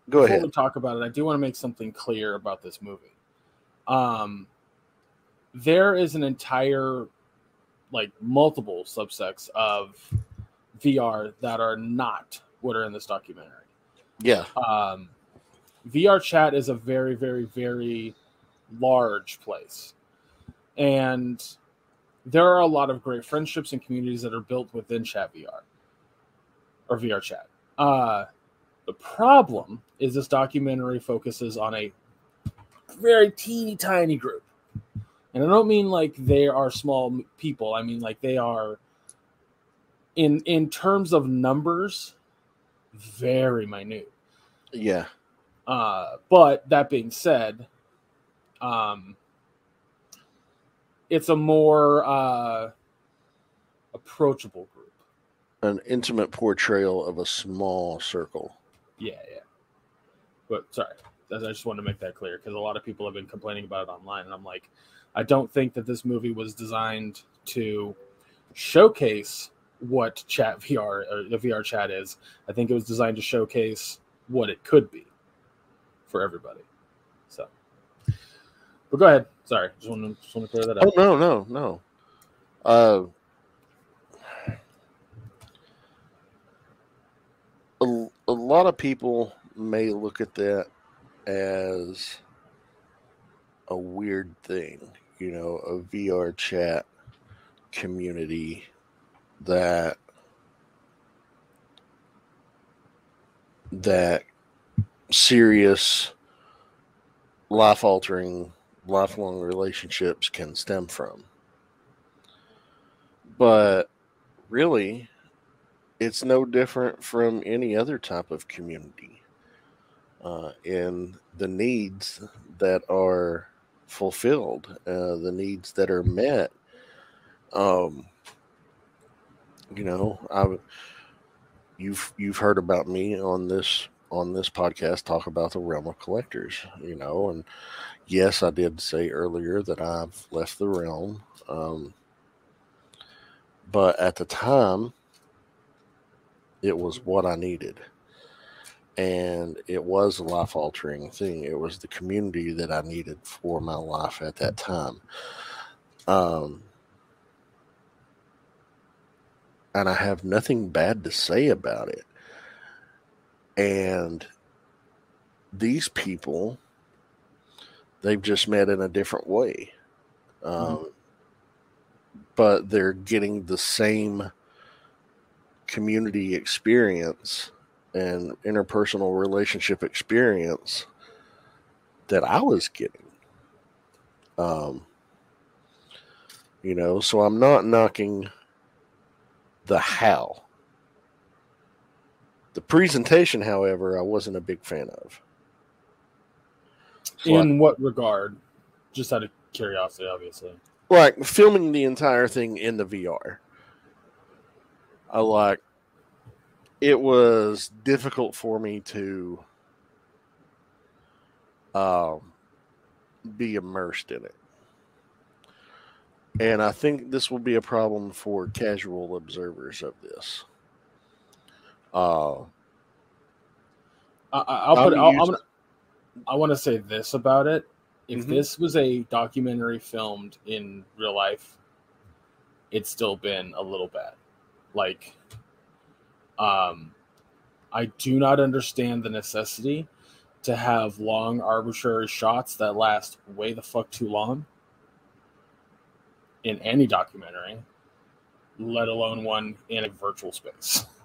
go ahead. we talk about it. I do want to make something clear about this movie. Um, there is an entire, like, multiple subsects of VR that are not what are in this documentary. Yeah, um, VR chat is a very, very, very large place. And there are a lot of great friendships and communities that are built within chat VR or VR chat. Uh, the problem is this documentary focuses on a very teeny tiny group. And I don't mean like they are small people. I mean like they are in in terms of numbers very minute. yeah, Uh, but that being said, um, it's a more uh, approachable group. an intimate portrayal of a small circle. Yeah, yeah. But sorry, I just wanted to make that clear because a lot of people have been complaining about it online, and I'm like, I don't think that this movie was designed to showcase what chat VR or the VR chat is. I think it was designed to showcase what it could be for everybody. So, but go ahead. Sorry, just want to, to clear that Oh no, no, no. Uh, a, a lot of people may look at that as a weird thing, you know, a VR chat community that that serious life altering lifelong relationships can stem from. But really it's no different from any other type of community uh, in the needs that are fulfilled uh, the needs that are met. Um, you know i you've you've heard about me on this on this podcast talk about the realm of collectors, you know, and yes, I did say earlier that I've left the realm, um, but at the time, it was what I needed, and it was a life altering thing. It was the community that I needed for my life at that time. Um, and I have nothing bad to say about it. And these people, they've just met in a different way. Um, mm-hmm. But they're getting the same community experience and interpersonal relationship experience that I was getting. Um, you know, so I'm not knocking the how. The presentation, however, I wasn't a big fan of. In what regard? Just out of curiosity, obviously. Like filming the entire thing in the VR. I like it was difficult for me to um, be immersed in it. And I think this will be a problem for casual observers of this. Uh, I, will put. I'll, I'm gonna, I want to say this about it. If mm-hmm. this was a documentary filmed in real life, it's still been a little bad. Like, um, I do not understand the necessity to have long arbitrary shots that last way the fuck too long in any documentary, let alone one in a virtual space.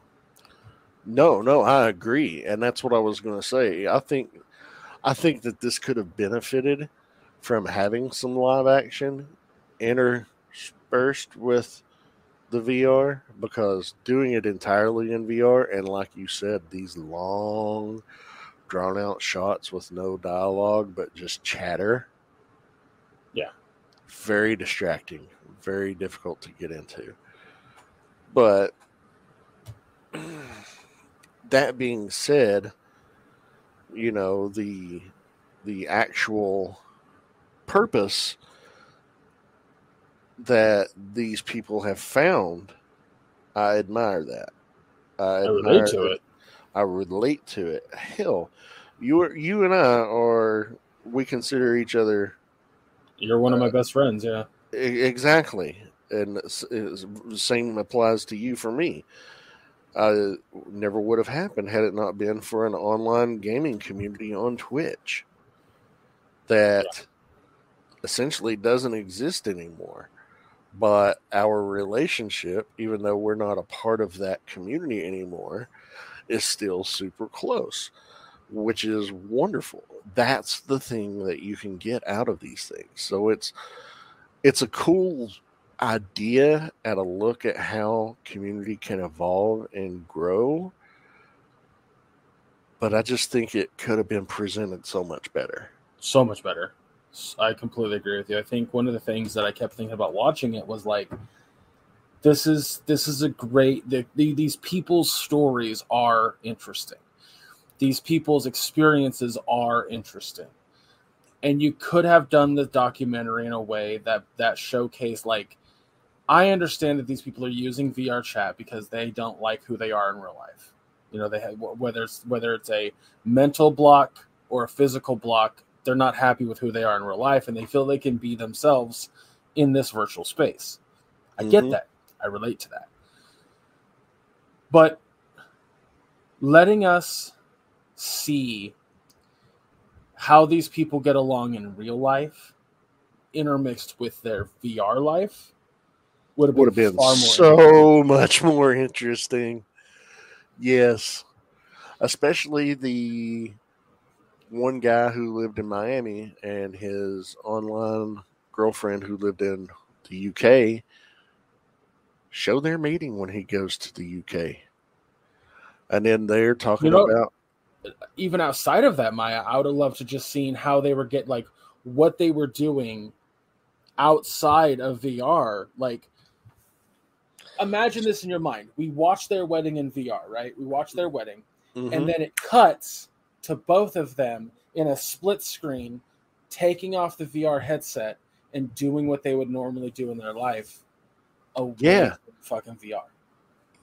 No, no, I agree, and that's what I was going to say. I think, I think that this could have benefited from having some live action interspersed with the VR because doing it entirely in VR and like you said, these long, drawn out shots with no dialogue but just chatter. Yeah very distracting, very difficult to get into. But that being said, you know, the the actual purpose that these people have found, I admire that. I, I relate to it. I relate to it. Hell, you are, you and I are we consider each other you're one of my uh, best friends, yeah. Exactly, and the same applies to you for me. I never would have happened had it not been for an online gaming community on Twitch that yeah. essentially doesn't exist anymore. But our relationship, even though we're not a part of that community anymore, is still super close which is wonderful. That's the thing that you can get out of these things. So it's it's a cool idea at a look at how community can evolve and grow. But I just think it could have been presented so much better. So much better. I completely agree with you. I think one of the things that I kept thinking about watching it was like this is this is a great the, the, these people's stories are interesting. These people's experiences are interesting. And you could have done the documentary in a way that that showcase like i understand that these people are using vr chat because they don't like who they are in real life. You know they have whether it's whether it's a mental block or a physical block they're not happy with who they are in real life and they feel they can be themselves in this virtual space I get Mhm. that. I relate to that. But letting us see how these people get along in real life intermixed with their VR life would have been, would have been far more so much more interesting. Yes, especially the one guy who lived in Miami and his online girlfriend who lived in the UK. Show their meeting when he goes to the UK, and then they're talking You know- about even outside of that, Maya, I would have loved to just seen how they were get like what they were doing outside of VR. Like, imagine this in your mind: we watch their wedding in VR, right? We watch their wedding, Mhm. and then it cuts to both of them in a split screen, taking off the VR headset and doing what they would normally do in their life. away Yeah. from fucking VR.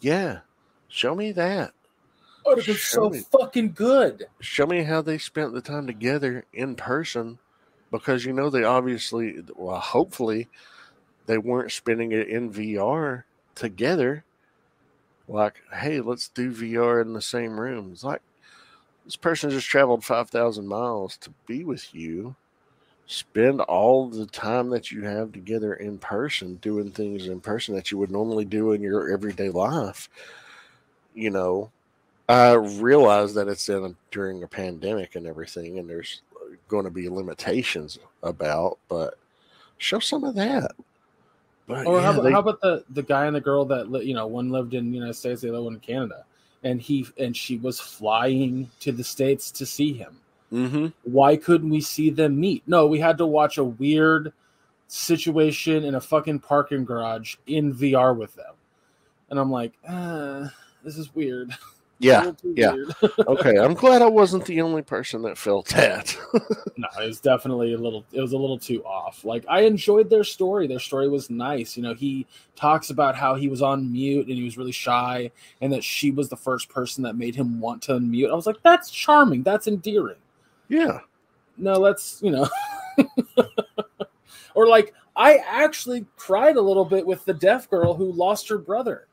yeah, show me that. Oh, have Show so me. fucking good. show me how they spent the time together in person because you know they obviously well hopefully they weren't spending it in VR together like hey let's do VR in the same room it's like this person just traveled 5000 miles to be with you spend all the time that you have together in person doing things in person that you would normally do in your everyday life you know I realize that it's in a, during a pandemic and everything, and there's uh, going to be limitations about, but show some of that. But Or how, yeah, about, they- how about the the guy and the girl that you know one lived in the United States, the other one in Canada, and he and she was flying to the states to see him. Mhm. Why couldn't we see them meet? No, we had to watch a weird situation in a fucking parking garage in VR with them, and I'm like, uh, this is weird. A yeah. yeah. Okay, I'm glad I wasn't the only person that felt that. no, it was definitely a little. It was a little too off. Like I enjoyed their story. Their story was nice. You know, he talks about how he was on mute and he was really shy, and that she was the first person that made him want to unmute. I was like, that's charming. That's endearing. yeah. No, let's you know, or like I actually cried a little bit with the deaf girl who lost her brother.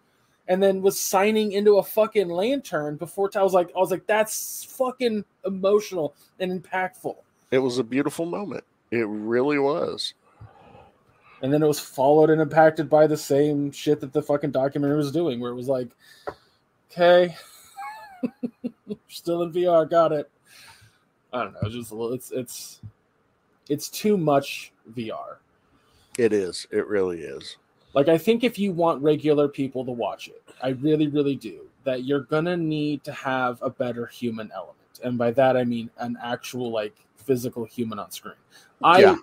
And then was signing into a fucking lantern before I was like, I was like, that's fucking emotional and impactful. It was a beautiful moment. It really was. and then it was followed and impacted by the same shit that the fucking documentary was doing, where it was like, okay, still in VR, got it. I don't know, it's just a little, it's it's it's too much VR. It is. It really is. Like I think if you want regular people to watch it, I really, really do, that you're gonna need to have a better human element, and by that I mean an actual like physical human on screen. I Yeah.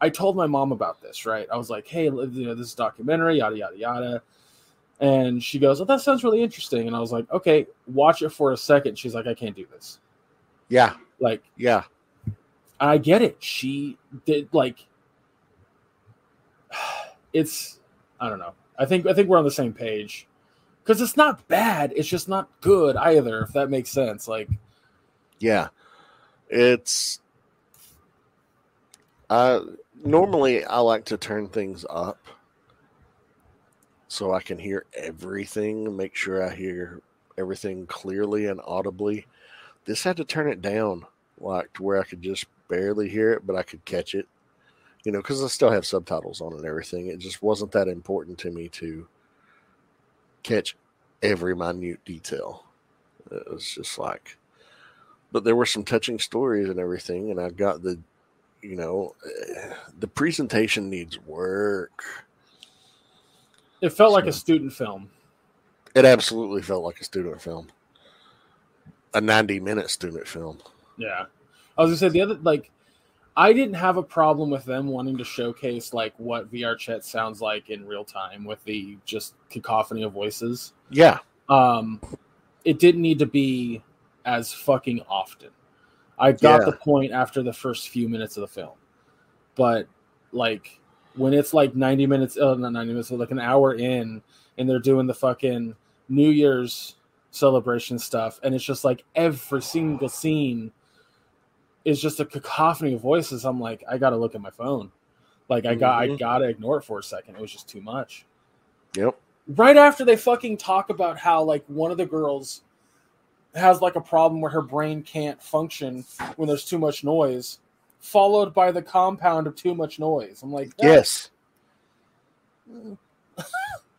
I told my mom about this, right? I was like, hey, you know, this is a documentary, yada yada yada. And she goes, Oh, that sounds really interesting. And I was like, Okay, watch it for a second. She's like, I can't do this. Yeah. Like, Yeah. I get it. She did like it's I don't know. I think I think we're on the same page. Because it's not bad, it's just not good either, if that makes sense. Like Yeah. It's I normally I like to turn things up so I can hear everything, make sure I hear everything clearly and audibly. This had to turn it down like to where I could just barely hear it, but I could catch it. You know, because I still have subtitles on and everything. It just wasn't that important to me to catch every minute detail. It was just like but there were some touching stories and everything and i got the you know eh, the presentation needs work it felt like a student film. it absolutely felt like a student film a 90 minute student film Yeah. I was gonna say the other like I didn't have a problem with them wanting to showcase like what VR chat sounds like in real time with the just cacophony of voices. yeah Um it didn't need to be as fucking often. I got Yeah. the point after the first few minutes of the film. But like when it's like 90 minutes uh, not 90 minutes, but like an hour in and they're doing the fucking New Year's celebration stuff and it's just like every single scene is just a cacophony of voices. I'm like, I gotta look at my phone. Like I got I Mhm. gotta ignore it for a second. It was just too much. Yep. right after they fucking talk about how like one of the girls has like a problem where her brain can't function when there's too much noise, followed by the compound of too much noise. I'm like, Yes.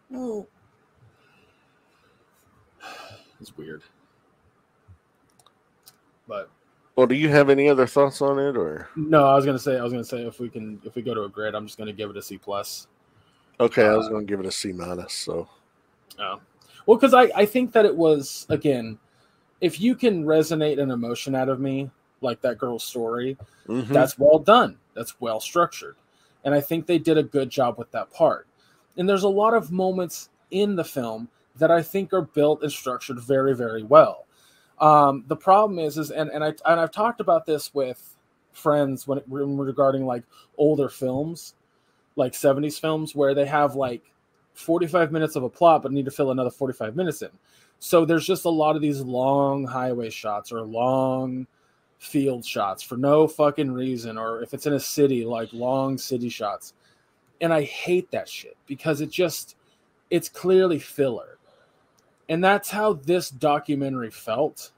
no. It's weird. But Well, do you have any other thoughts on it, or no, I was gonna say I was gonna say if we can if we go to a grid, I'm just gonna give it a C plus. okay? I was Uh, going to give it a C minus. So Oh. Well, because I, I think that it was, again, if you can resonate an emotion out of me, like that girl's story, Mhm. that's well done. That's well structured. And I think they did a good job with that part. And there's a lot of moments in the film that I think are built and structured very, very well. Um, the problem is, is and, and I and I've talked about this with friends when, it, when regarding like older films, like 70s films, where they have like 45 minutes of a plot but need to fill another 45 minutes in. So there's just a lot of these long highway shots or long field shots for no fucking reason, or if it's in a city, like long city shots. And I hate that shit because it just, it's clearly filler. And that's how this documentary felt.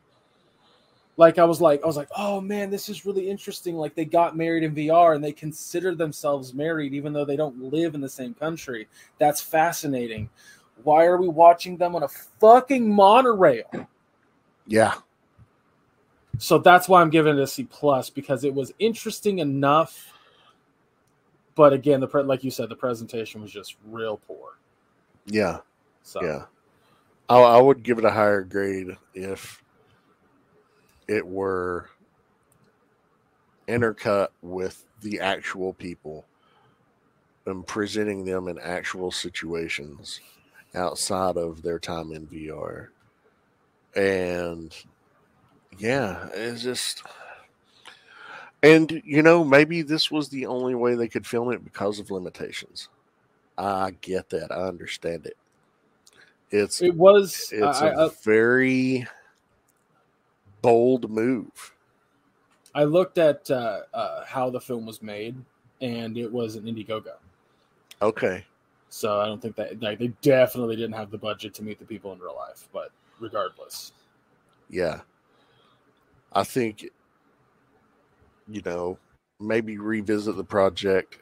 Like I was like, I was like, oh man, this is really interesting. Like they got married in VR and they consider themselves married even though they don't live in the same country. That's fascinating. Why are we watching them on a fucking monorail? yeah, So that's why I'm giving it a C plus because it was interesting enough. But again, the pre- like you said, the presentation was just real poor. yeah, So yeah. I, I would give it a higher grade if it were intercut with the actual people and presenting them in actual situations outside of their time in VR. And yeah, it's just and you know, maybe this was the only way they could film it because of limitations. I get that. I understand it. It's it was. it's I, a I, very bold move. I looked at uh, uh, how the film was made, and it was an Indiegogo. Okay. So I don't think that like they definitely didn't have the budget to meet the people in real life. But regardless, Yeah. I think, you know, maybe revisit the project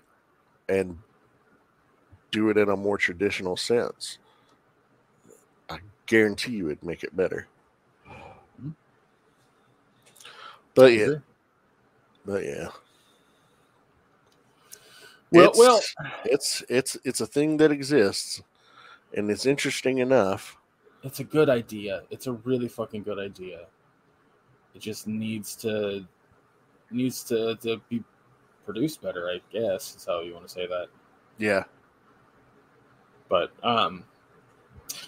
and do it in a more traditional sense. Guarantee you it'd make it better. But yeah, but yeah. Well, it's, well, it's it's it's a thing that exists, and it's interesting enough. it's a good idea. It's a really fucking good idea. It just needs to needs to to be produced better, I guess. Is how you want to say that. Yeah, But um,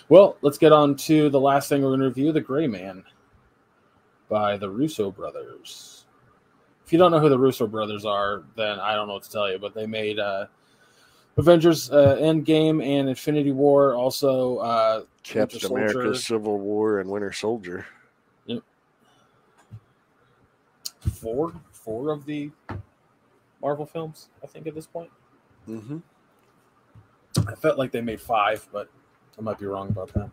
well, let's get on to the last thing we're going to review: The Gray Man by the Russo brothers. If you don't know who the Russo brothers are, then I don't know what to tell you. But they made uh, Avengers uh, Endgame and Infinity War. Also, uh, Captain America, Civil War, and Winter Soldier. Yep. four four of the Marvel films. I think at this point, Mm-hmm. I felt like they made five, but I might be wrong about that.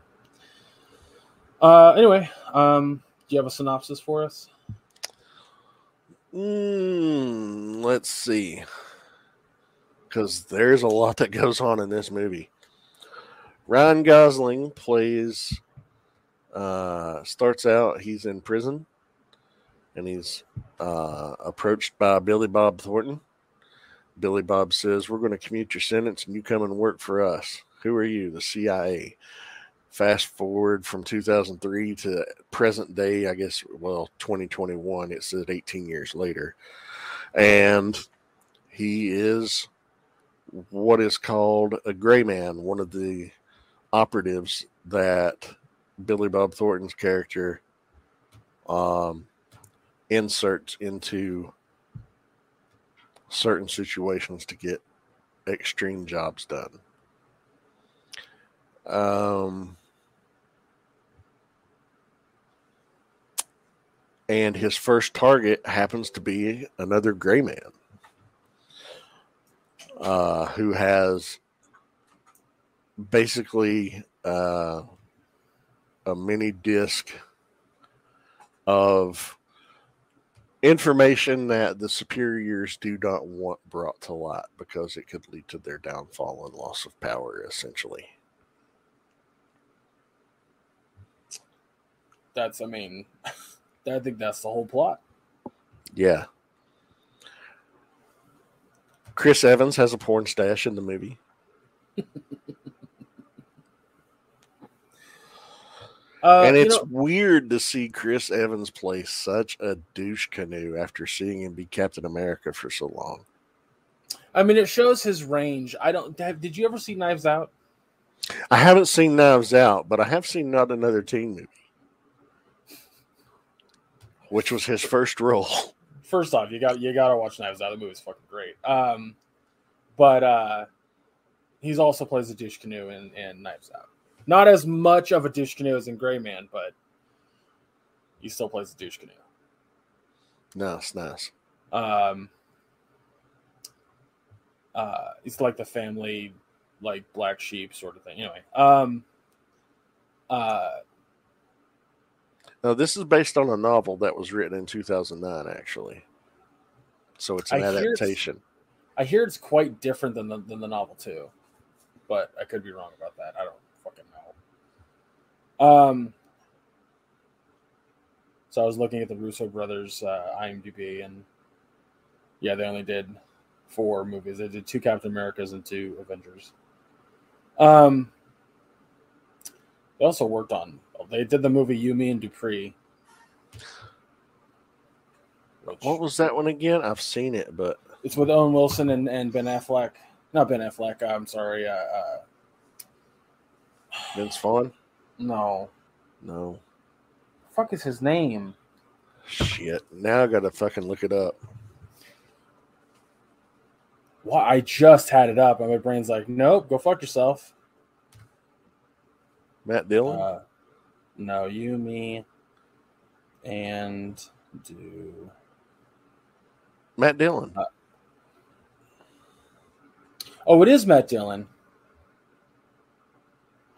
Uh, anyway, um, do you have a synopsis for us? Mm, let's see. Because there's a lot that goes on in this movie. Ryan Gosling plays, uh, starts out, he's in prison and he's uh, approached by Billy Bob Thornton. Billy Bob says, We're going to commute your sentence and you come and work for us. Who are you? The CIA. Fast forward from 2003 to present day, I guess, well, 2021, it said 18 years later. And he is what is called a gray man, one of the operatives that Billy Bob Thornton's character um, inserts into certain situations to get extreme jobs done. Um, and his first target happens to be another gray man uh, who has basically uh, a mini disc of information that the superiors do not want brought to light because it could lead to their downfall and loss of power, essentially. That's, I mean, I think that's the whole plot. Yeah. Chris Evans has a porn stash in the movie. Uh, and you it's know- weird to see Chris Evans play such a douche canoe after seeing him be Captain America for so long. I mean, it shows his range. I don't. have- Did you ever see Knives Out? I haven't seen Knives Out, but I have seen Not Another Teen Movie, which was his first role. First off, you got you got to watch Knives Out. The movie's fucking great. Um, but uh, he's also plays a douche canoe in, in Knives Out. Not as much of a douche canoe as in Gray Man, but he still plays a douche canoe. Nice, nice. Um, uh, it's like the family, like black sheep sort of thing. Anyway, um, uh, Now, this is based on a novel that was written in 2009, actually. So it's an I hear it's- adaptation. I hear it's quite different than the, than the novel too, but I could be wrong about that. I don't fucking know. Um, so I was looking at the Russo brothers uh, IMDb, and yeah, they only did four movies. They did two Captain Americas and two Avengers. Um, they also worked on. They did the movie You, Me, and Dupree. which- What was that one again? I've seen it, but it's with Owen Wilson and, and Ben Affleck. Not Ben Affleck. I'm sorry. Uh, uh, Vince Vaughn? no. No. Fuck is his name? Shit. Now I got to fucking look it up. Why? I just had it up, and my brain's like, nope. Go fuck yourself. Matt Dillon? Uh, no, you, me, and do. Matt Dillon. uh, Oh, it is Matt Dillon.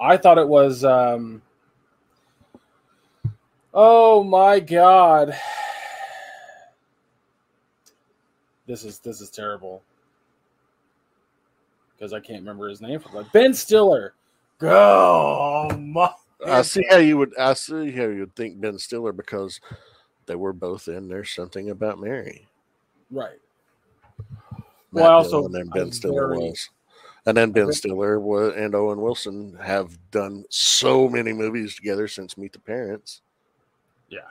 I thought it was. um Oh my god! This is this is terrible because I can't remember his name. For Ben Stiller. Go! my- I see how you would. I see how you would think Ben Stiller because they were both in. There's something about Mary. Right. Matt Well, I also- and then Ben was Stiller very- was, and then Ben Stiller wa- and Owen Wilson have done so many movies together since Meet the Parents. Yeah.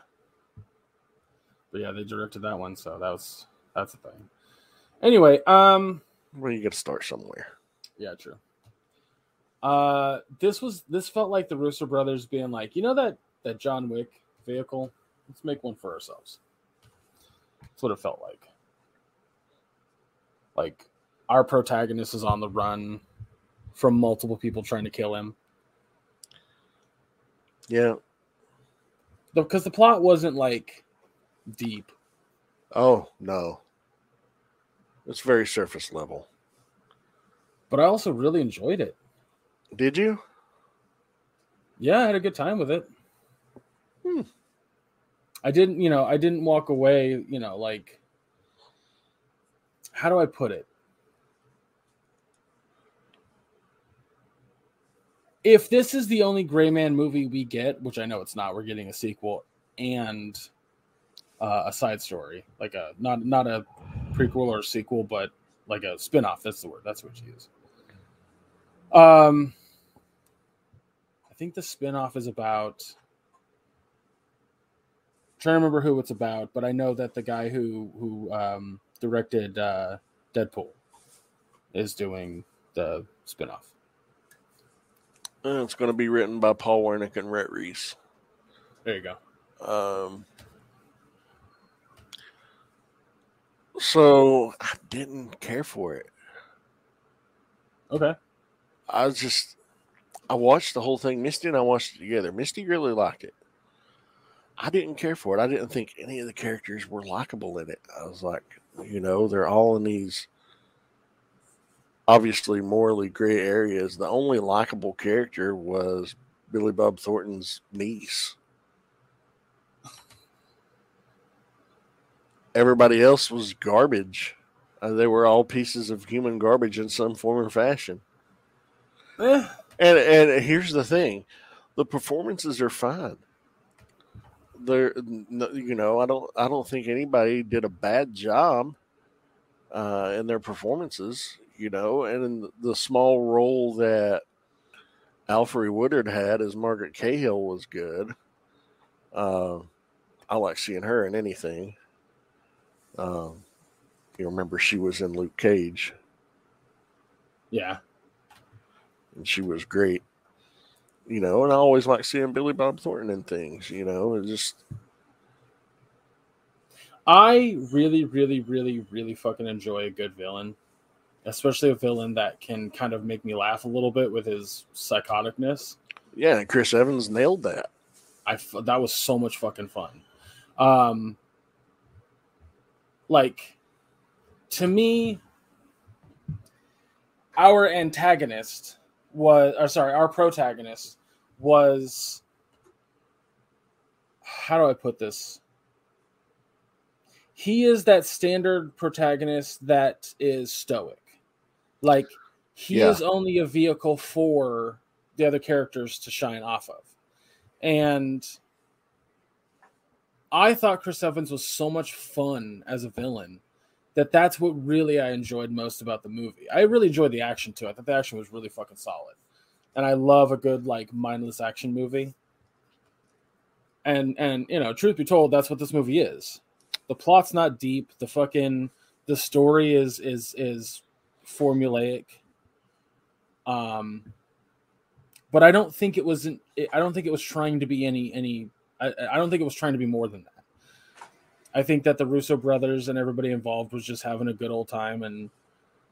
But yeah, they directed that one, so that was that's the thing. Anyway, um, Well, you got to start somewhere. yeah, true. Uh, this was this felt like the Russo brothers being like, you know that that John Wick vehicle. Let's make one for ourselves. That's what it felt like. Like our protagonist is on the run from multiple people trying to kill him. Yeah. Because the plot wasn't like deep. Oh no. It's very surface level. But I also really enjoyed it. Did you? Yeah, I had a good time with it. Hmm. I didn't, you know, I didn't walk away, you know, like how do I put it? If this is the only Gray Man movie we get, which I know it's not, we're getting a sequel and uh, a side story, like a not not a prequel or sequel, but like a spin-off. That's the word. That's what you use. Um, think the spin-off is about trying to remember who it's about, but I know that the guy who who um, directed uh, Deadpool is doing the spin-off. Uh, It's going to be written by Paul Wernick and Rhett Reese. There you go. Um, so I didn't care for it. Okay. I was just, I watched the whole thing. Misty and I watched it together. Misty really liked it. I didn't care for it. I didn't think any of the characters were likable in it. I was like, you know, they're all in these obviously morally gray areas. The only likable character was Billy Bob Thornton's niece. Everybody else was garbage. Uh, they were all pieces of human garbage in some form or fashion. Eh, And and here's the thing, the performances are fine. They're you know I don't I don't think anybody did a bad job uh, in their performances. You know, and the small role that Alfre Woodard had as Margaret Cahill was good. Uh, I like seeing her in anything. Um, you remember she was in Luke Cage, yeah. And she was great. You know, and I always like seeing Billy Bob Thornton in things. You know, it just I really, really, really, really fucking enjoy a good villain, especially a villain that can kind of make me laugh a little bit with his psychoticness. yeah. and Chris Evans nailed that. I f- that was so much fucking fun. Um, like to me, our antagonist was, or sorry, our protagonist was. How do I put this? He is that standard protagonist that is stoic. Like he Yeah. is only a vehicle for the other characters to shine off of. And I thought Chris Evans was so much fun as a villain that that's what really I enjoyed most about the movie. I really enjoyed the action too. I thought the action was really fucking solid. And I love a good like mindless action movie. And and you know, truth be told, that's what this movie is. The plot's not deep. The fucking the story is is is formulaic. Um but I don't think it wasn't. I don't think it was trying to be any any. I, I don't think it was trying to be more than that. I think that the Russo brothers and everybody involved was just having a good old time, and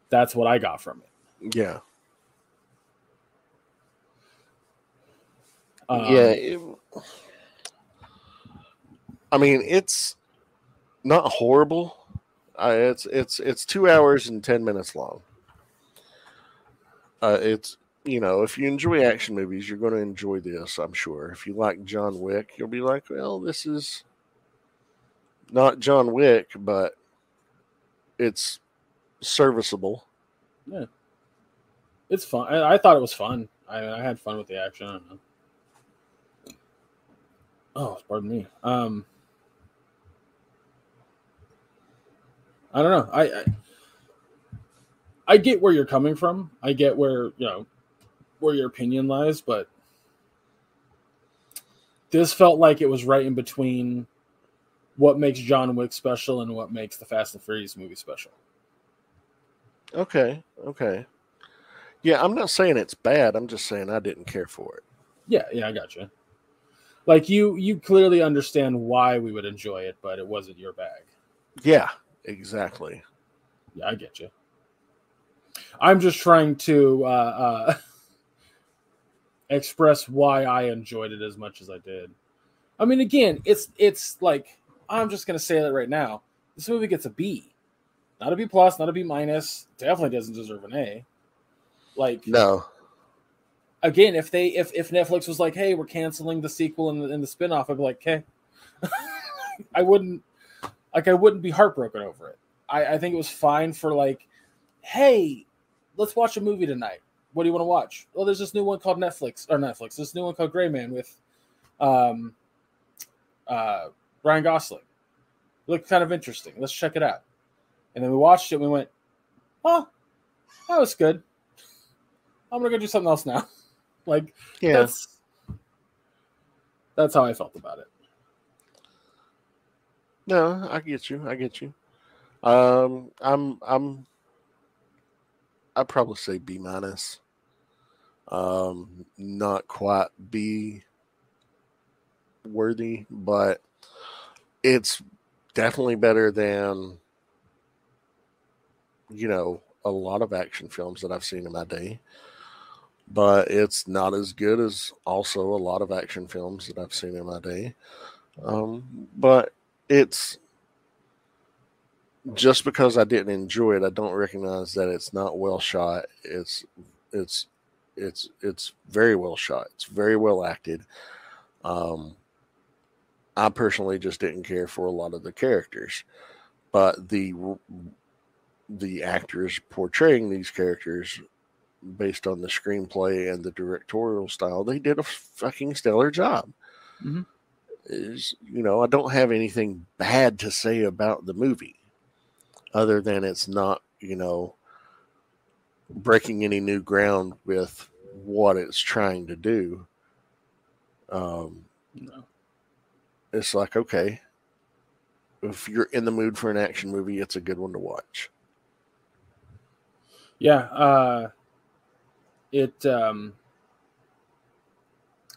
that's what I got from it. Yeah, Um, yeah. it- I mean, it's not horrible. Uh, it's it's it's two hours and ten minutes long. Uh, it's you know, if you enjoy action movies, you're going to enjoy this. I'm sure. If you like John Wick, you'll be like, well, this is not John Wick, but it's serviceable. Yeah, it's fun. I, I thought it was fun. I, I had fun with the action. I don't know. Oh, pardon me. Um, I don't know. I, I I get where you're coming from. I get where you know where your opinion lies, but this felt like it was right in between what makes John Wick special and what makes the Fast and Furious movie special. Okay, okay. Yeah, I'm not saying it's bad. I'm just saying I didn't care for it. Yeah, yeah, I got you. Like you, you clearly understand why we would enjoy it, but it wasn't your bag. Yeah, exactly. Yeah, I get you. I'm just trying to uh, uh, express why I enjoyed it as much as I did. I mean, again, it's it's like I'm just gonna say that right now. This movie gets a B, not a B plus, not a B minus. Definitely doesn't deserve an A. Like No, again, if they if if Netflix was like, "Hey, we're canceling the sequel and the, and the spinoff," I'd be like, "Okay." I wouldn't like I wouldn't be heartbroken over it. I, I think it was fine for like, "Hey, let's watch a movie tonight. What do you want to watch?" Well, there's this new one called Netflix or Netflix. This new one called Gray Man with, um, uh, Ryan Gosling. It looked kind of interesting. Let's check it out. And then we watched it. and We went, "Oh, that was good." I'm gonna go do something else now. like yeah, that's that's how I felt about it. no, I get you. I get you. Um, I'm, I'm, I'd probably say B minus. Um, not quite B worthy, but it's definitely better than, you know, a lot of action films that I've seen in my day. But it's not as good as also a lot of action films that I've seen in my day. Um, but it's just because I didn't enjoy it, I don't recognize that it's not well shot. It's it's it's it's very well shot. It's very well acted. Um, I personally just didn't care for a lot of the characters, but the the actors portraying these characters based on the screenplay and the directorial style, they did a fucking stellar job. Mhm. Is you know, I don't have anything bad to say about the movie, other than it's not you know breaking any new ground with what it's trying to do. Um, No. It's like okay, if you're in the mood for an action movie, it's a good one to watch. Yeah, uh, it. Um,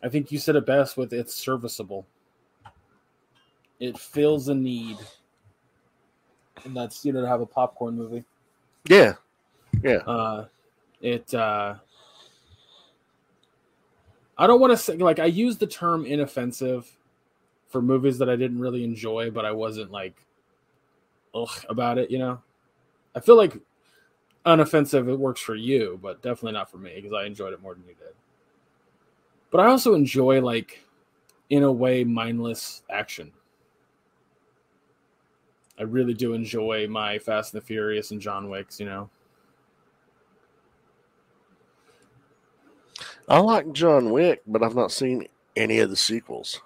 I think you said it best with it's serviceable. It fills a need, and that's you know to have a popcorn movie. Yeah, yeah. Uh, it. Uh, I don't want to say like I use the term inoffensive for movies that I didn't really enjoy, but I wasn't like ugh about it. You know, I feel like unoffensive it works for you, but definitely not for me because I enjoyed it more than you did. But I also enjoy like in a way mindless action. I really do enjoy my Fast and the Furious and John Wicks, you know. I like John Wick, but I've not seen any of the sequels.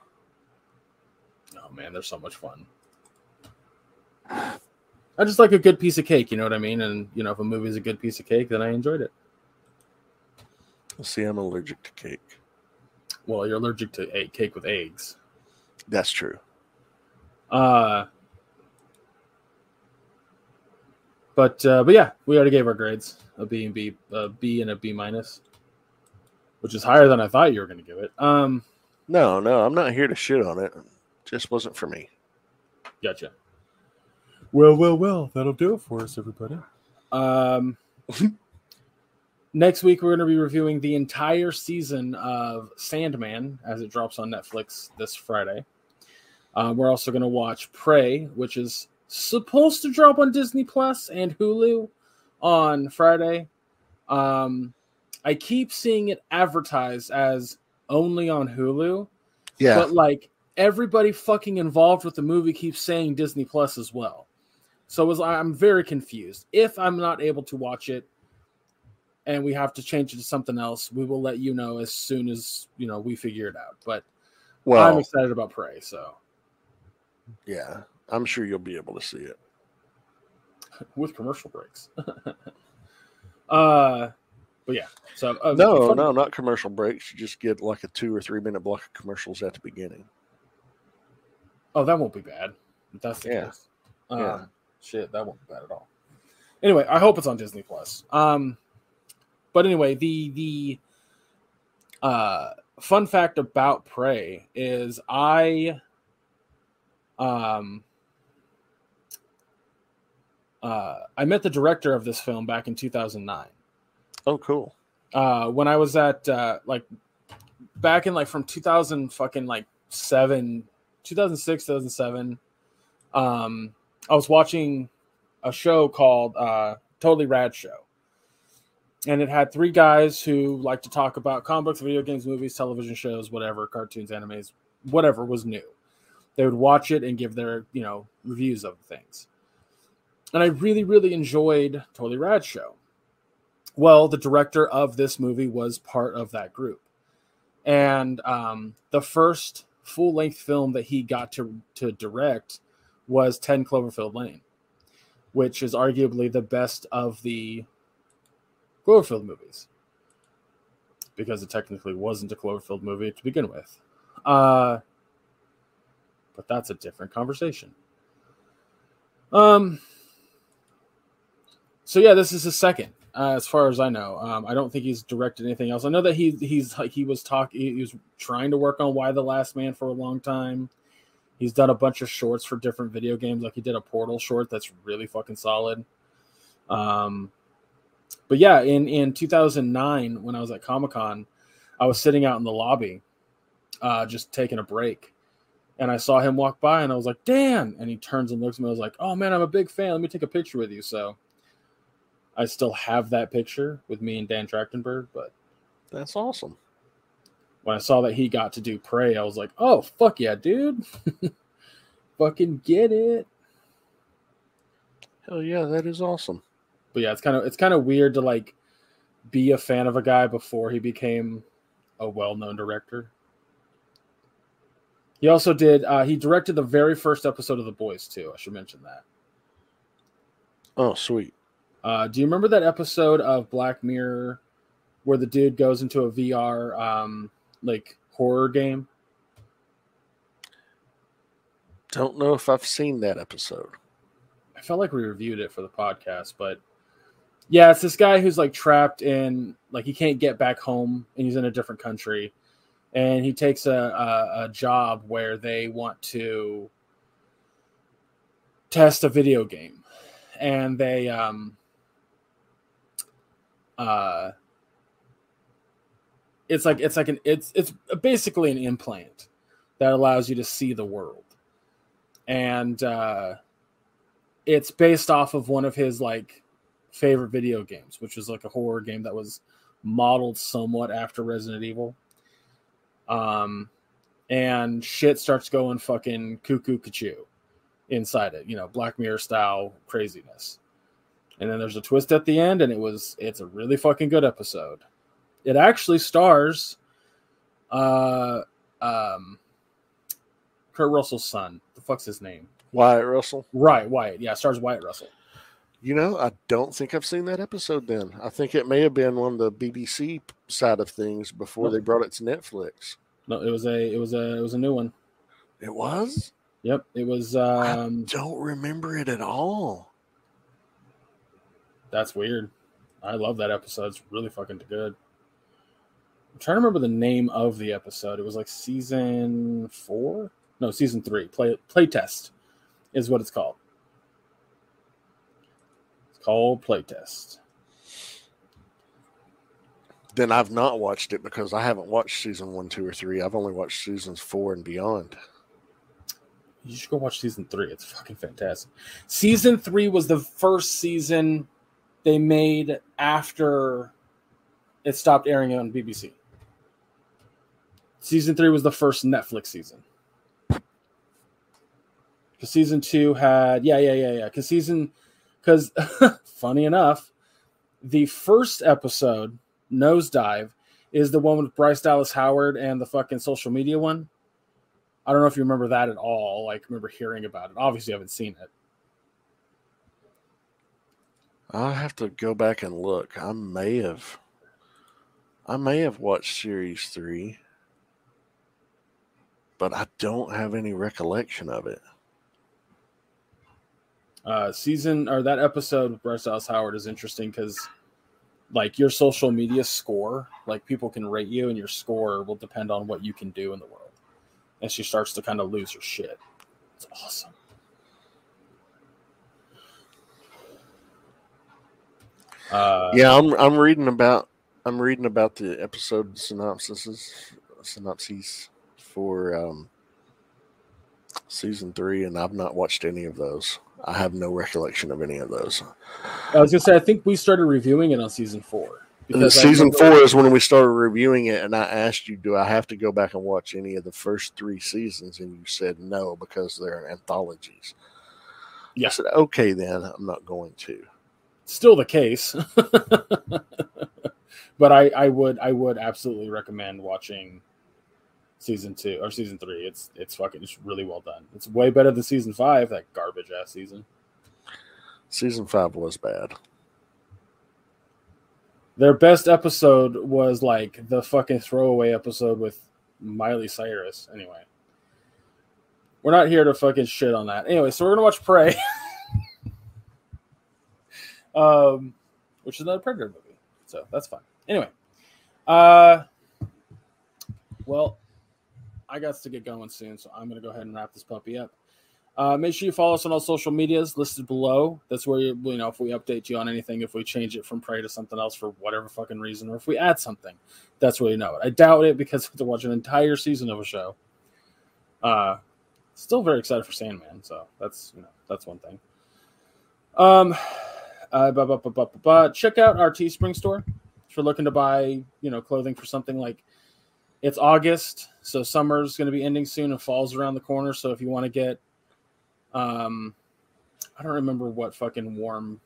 Oh man, they're so much fun. I just like a good piece of cake, you know what I mean? And you know, if a movie's a good piece of cake, then I enjoyed it. See, I'm allergic to cake. Well, you're allergic to a cake with eggs. That's true. Uh but uh but yeah, we already gave our grades. A B and B, a B and a B minus. Which is higher than I thought you were gonna give it. Um No, no, I'm not here to shit on it. Just wasn't for me. Gotcha. Well, well, well, that'll do it for us, everybody. Um, next week, we're going to be reviewing the entire season of Sandman as it drops on Netflix this Friday. Um, we're also going to watch Prey, which is supposed to drop on Disney Plus and Hulu on Friday. Um, I keep seeing it advertised as only on Hulu, Yeah, but like everybody fucking involved with the movie keeps saying Disney Plus as well. So was, I'm very confused. If I'm not able to watch it and we have to change it to something else, we will let you know as soon as you know we figure it out. But I'm excited about Prey, so yeah, I'm sure you'll be able to see it. with commercial breaks. uh but yeah. So uh, No, no, not commercial breaks. You just get like a two or three minute block of commercials at the beginning. Oh, that won't be bad. That's the Yeah. case. Um, Yeah. Shit, that won't be bad at all. Anyway, I hope it's on Disney Plus. Um, but anyway, the the uh, fun fact about Prey is I um uh, I met the director of this film back in 2009 Oh, cool. uh when I was at uh like back in like from 2000 fucking like 7 2006 2007 um I was watching a show called uh Totally Rad Show and it had three guys who like to talk about comic books, video games, movies, television shows, whatever, cartoons, animes, whatever was new. They would watch it and give their, you know, reviews of things. And I really, really enjoyed Totally Rad Show. Well, the director of this movie was part of that group. And um, the first full length film that he got to, to direct was 10 Cloverfield Lane, which is arguably the best of the Cloverfield movies because it technically wasn't a Cloverfield movie to begin with. Uh, but that's a different conversation. Um. So yeah, this is his second, uh, as far as I know. Um, I don't think he's directed anything else. I know that he he's like he was talking, he was trying to work on Y: The Last Man for a long time. He's done a bunch of shorts for different video games, like he did a Portal short that's really fucking solid. Um, but yeah, in in 2009 when I was at Comic Con, I was sitting out in the lobby, uh, just taking a break, and I saw him walk by, and I was like, "Damn!" And he turns and looks at me. I was like, "Oh man, I'm a big fan. Let me take a picture with you." So I still have that picture with me and Dan Trachtenberg, but That's awesome. when I saw that he got to do Prey, I was like, "Oh fuck yeah, dude! Fucking get it!" Hell yeah, that is awesome. But yeah, it's kind of it's kind of weird to like be a fan of a guy before he became a well-known director. He also did. Uh, he directed the very first episode of The Boys too. I should mention that. Oh, sweet. Uh, do you remember that episode of Black Mirror where the dude goes into a VR um, like horror game? Don't know if I've seen that episode. I felt like we reviewed it for the podcast, but yeah, it's this guy who's like trapped in like he can't get back home and he's in a different country, and he takes a, a, a job where they want to test a video game, and they um uh it's like it's like an it's it's basically an implant that allows you to see the world and uh it's based off of one of his like favorite video games, which was like a horror game that was modeled somewhat after Resident Evil. Um, and shit starts going fucking cuckoo cuckoo inside it, you know, Black Mirror style craziness. And then there's a twist at the end, and it was it's a really fucking good episode. It actually stars uh um Kurt Russell's son. The fuck's his name? Wyatt Russell. Right, Wyatt. Yeah, stars Wyatt Russell. You know, I don't think I've seen that episode then. I think it may have been on the BBC side of things before Nope. they brought it to Netflix. No, it was a it was a it was a new one. It was? Yep, it was. I um don't remember it at all. That's weird. I love that episode. It's really fucking good. I'm trying to remember the name of the episode. It was like season four, no, season three. Play playtest is what it's called. It's called playtest. Then I've not watched it because I haven't watched season one, two, or three. I've only watched seasons four and beyond. You should go watch season three. It's fucking fantastic. Season three was the first season they made after it stopped airing on BBC. Season three was the first Netflix season. Because season two had yeah yeah yeah yeah. Because season because funny enough, the first episode nosedive is the one with Bryce Dallas Howard and the fucking social media one. I don't know if you remember that at all. Like, remember hearing about it. Obviously, I haven't seen it. I'll have to go back and look. I may have. I may have watched series three, but I don't have any recollection of it. Uh, season or that episode with Bryce Dallas Howard is interesting because, like, your social media score, like, people can rate you, and your score will depend on what you can do in the world. And she starts to kind of lose her shit. It's awesome. Uh, yeah, I'm I'm reading about I'm reading about the episode synopsises synopses for um, season three, and I've not watched any of those. I have no recollection of any of those. I was gonna say I think we started reviewing it on season four. And season four is when we started reviewing it, and I asked you, "Do I have to go back and watch any of the first three seasons?" And you said no because they're anthologies. Yeah. I said, "Okay, then I'm not going to." Still the case. But I, I would i would absolutely recommend watching season two or season three. It's it's fucking it's really well done. It's way better than season five that garbage ass season. Season five was bad. their best episode was like the fucking throwaway episode with miley cyrus. Anyway. We're not here to fucking shit on that. Anyway so we're gonna watch prey um which is another predator movie so that's fine anyway uh well i got to get going soon so i'm gonna go ahead and wrap this puppy up uh, make sure you follow us on all social medias listed below. That's where you, you know if we update you on anything, if we change it from prey to something else for whatever fucking reason, or if we add something, that's where you know it. I doubt it because to watch an entire season of a show. Uh, still very excited for Sandman. So that's you know that's one thing. Um, uh, bu- bu- bu- bu- check out our Teespring store if you're looking to buy you know clothing for something like it's August, so summer's going to be ending soon and fall's around the corner. So if you want to get, um, I don't remember what fucking warm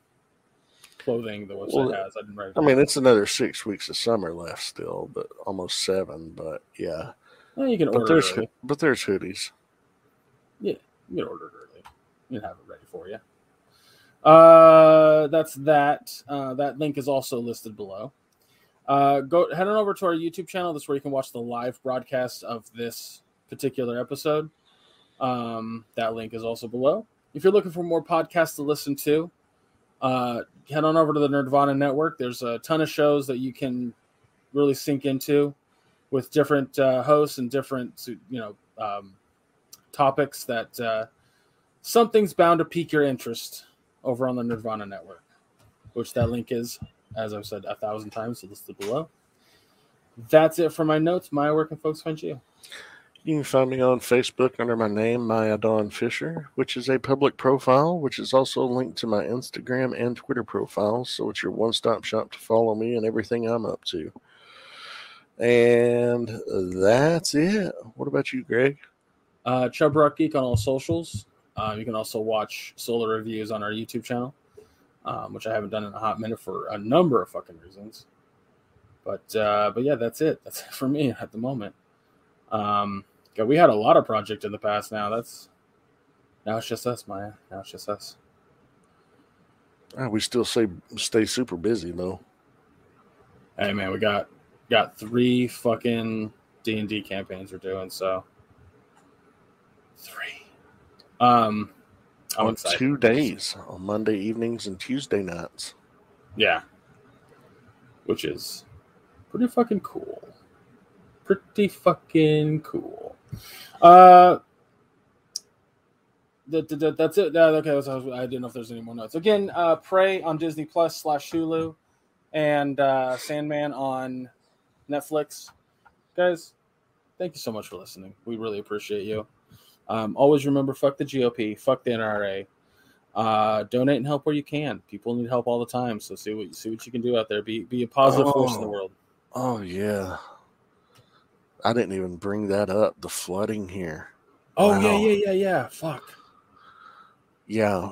clothing the website Well, has. I didn't write. I mean, it's another six weeks of summer left still, but almost seven. But yeah, Well, you can but order there's early. but there's hoodies. Yeah, you can order it early. You can have it ready for you. Uh, that's that. Uh, that link is also listed below. Uh, go head on over to our YouTube channel. That's where you can watch the live broadcast of this particular episode. Um, that link is also below. If you're looking for more podcasts to listen to, uh, head on over to the Nerdvana Network. There's a ton of shows that you can really sink into with different uh, hosts and different, you know, um, topics that uh, something's bound to pique your interest over on the Nerdvana Network, which that link is, as I've said a thousand times, listed below. That's it for my notes. Maya, where can folks find you? You can find me on Facebook under my name, Maya Dawn Fisher, which is a public profile, which is also linked to my Instagram and Twitter profiles. So it's your one stop shop to follow me and everything I'm up to. And that's it. What about you, Greg? Uh, Chub Rock Geek on all socials. Uh, you can also watch solar reviews on our YouTube channel, um, which I haven't done in a hot minute for a number of fucking reasons. But uh, but yeah, that's it. That's it for me at the moment. Um, God, we had a lot of project in the past. Now that's now it's just us, Maya. Now it's just us. Ah, we still say stay super busy though. Hey man, we got got three fucking D and D campaigns we're doing. So three. Um, on two days on Monday evenings and Tuesday nights. Yeah. Which is pretty fucking cool. Pretty fucking cool. Uh that, that, that- that's it. Uh, okay, that's- I didn't know if there's any more notes. Again, uh, Prey on Disney Plus slash Hulu, and uh, Sandman on Netflix. Guys, thank you so much for listening. We really appreciate you. Um, always remember, fuck the GOP, fuck the NRA. Uh, donate and help where you can. People need help all the time, so see what see what you can do out there. Be be a positive force in the Oh. world. Oh yeah. I didn't even bring that up. The flooding here. Oh Wow. yeah, yeah, yeah, yeah. Fuck. Yeah.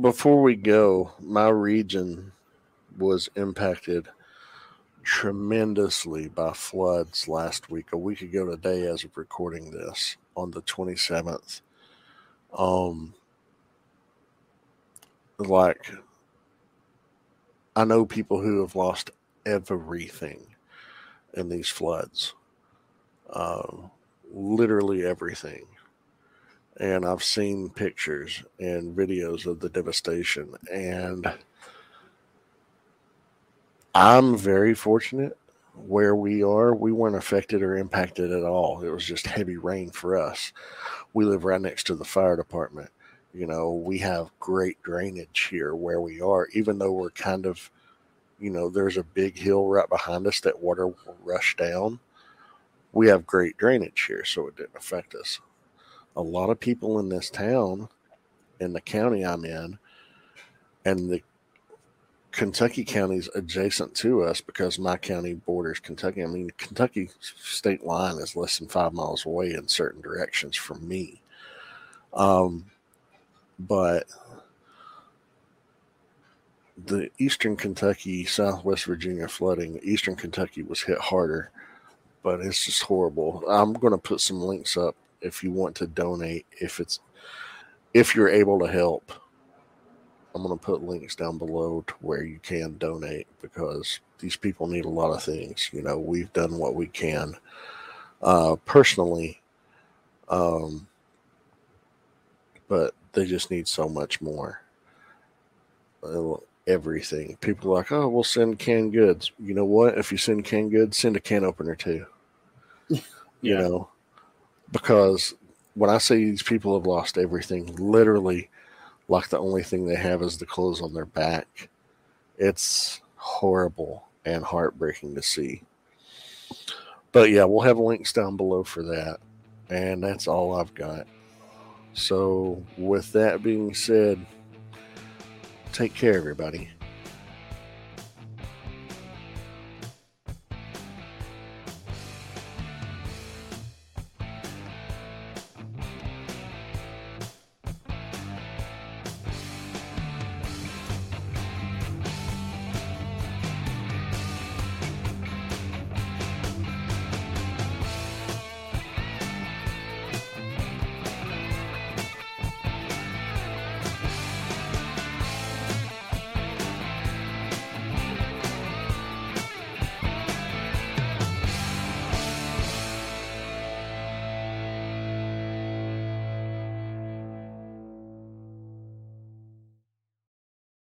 Before we go, my region was impacted tremendously by floods last week, a week ago today, as of recording this on the 27th. Um, like, I know people who have lost everything in these floods, uh, literally everything and I've seen pictures and videos of the devastation. And I'm very fortunate where we are. We weren't affected or impacted at all. It was just heavy rain for us. We live right next to the fire department. You know, we have great drainage here where we are, even though we're kind of, you know, there's a big hill right behind us that water will rush down. We have great drainage here, so it didn't affect us a lot of people in this town, in the county I'm in, and the Kentucky counties adjacent to us because my county borders Kentucky. I mean, Kentucky state line is less than five miles away in certain directions from me. Um, but the eastern Kentucky, southwest Virginia flooding, eastern Kentucky was hit harder, but it's just horrible. I'm going to put some links up if you want to donate if it's if you're able to help i'm going to put links down below to where you can donate because these people need a lot of things you know we've done what we can. Uh personally um but they just need so much more. Everything. People are like oh we'll send canned goods. You know what? If you send canned goods send a can opener too. You know? Because when I say these people have lost everything, literally, like the only thing they have is the clothes on their back, it's horrible and heartbreaking to see. But yeah, we'll have links down below for that. And that's all I've got. So, with that being said, take care, everybody.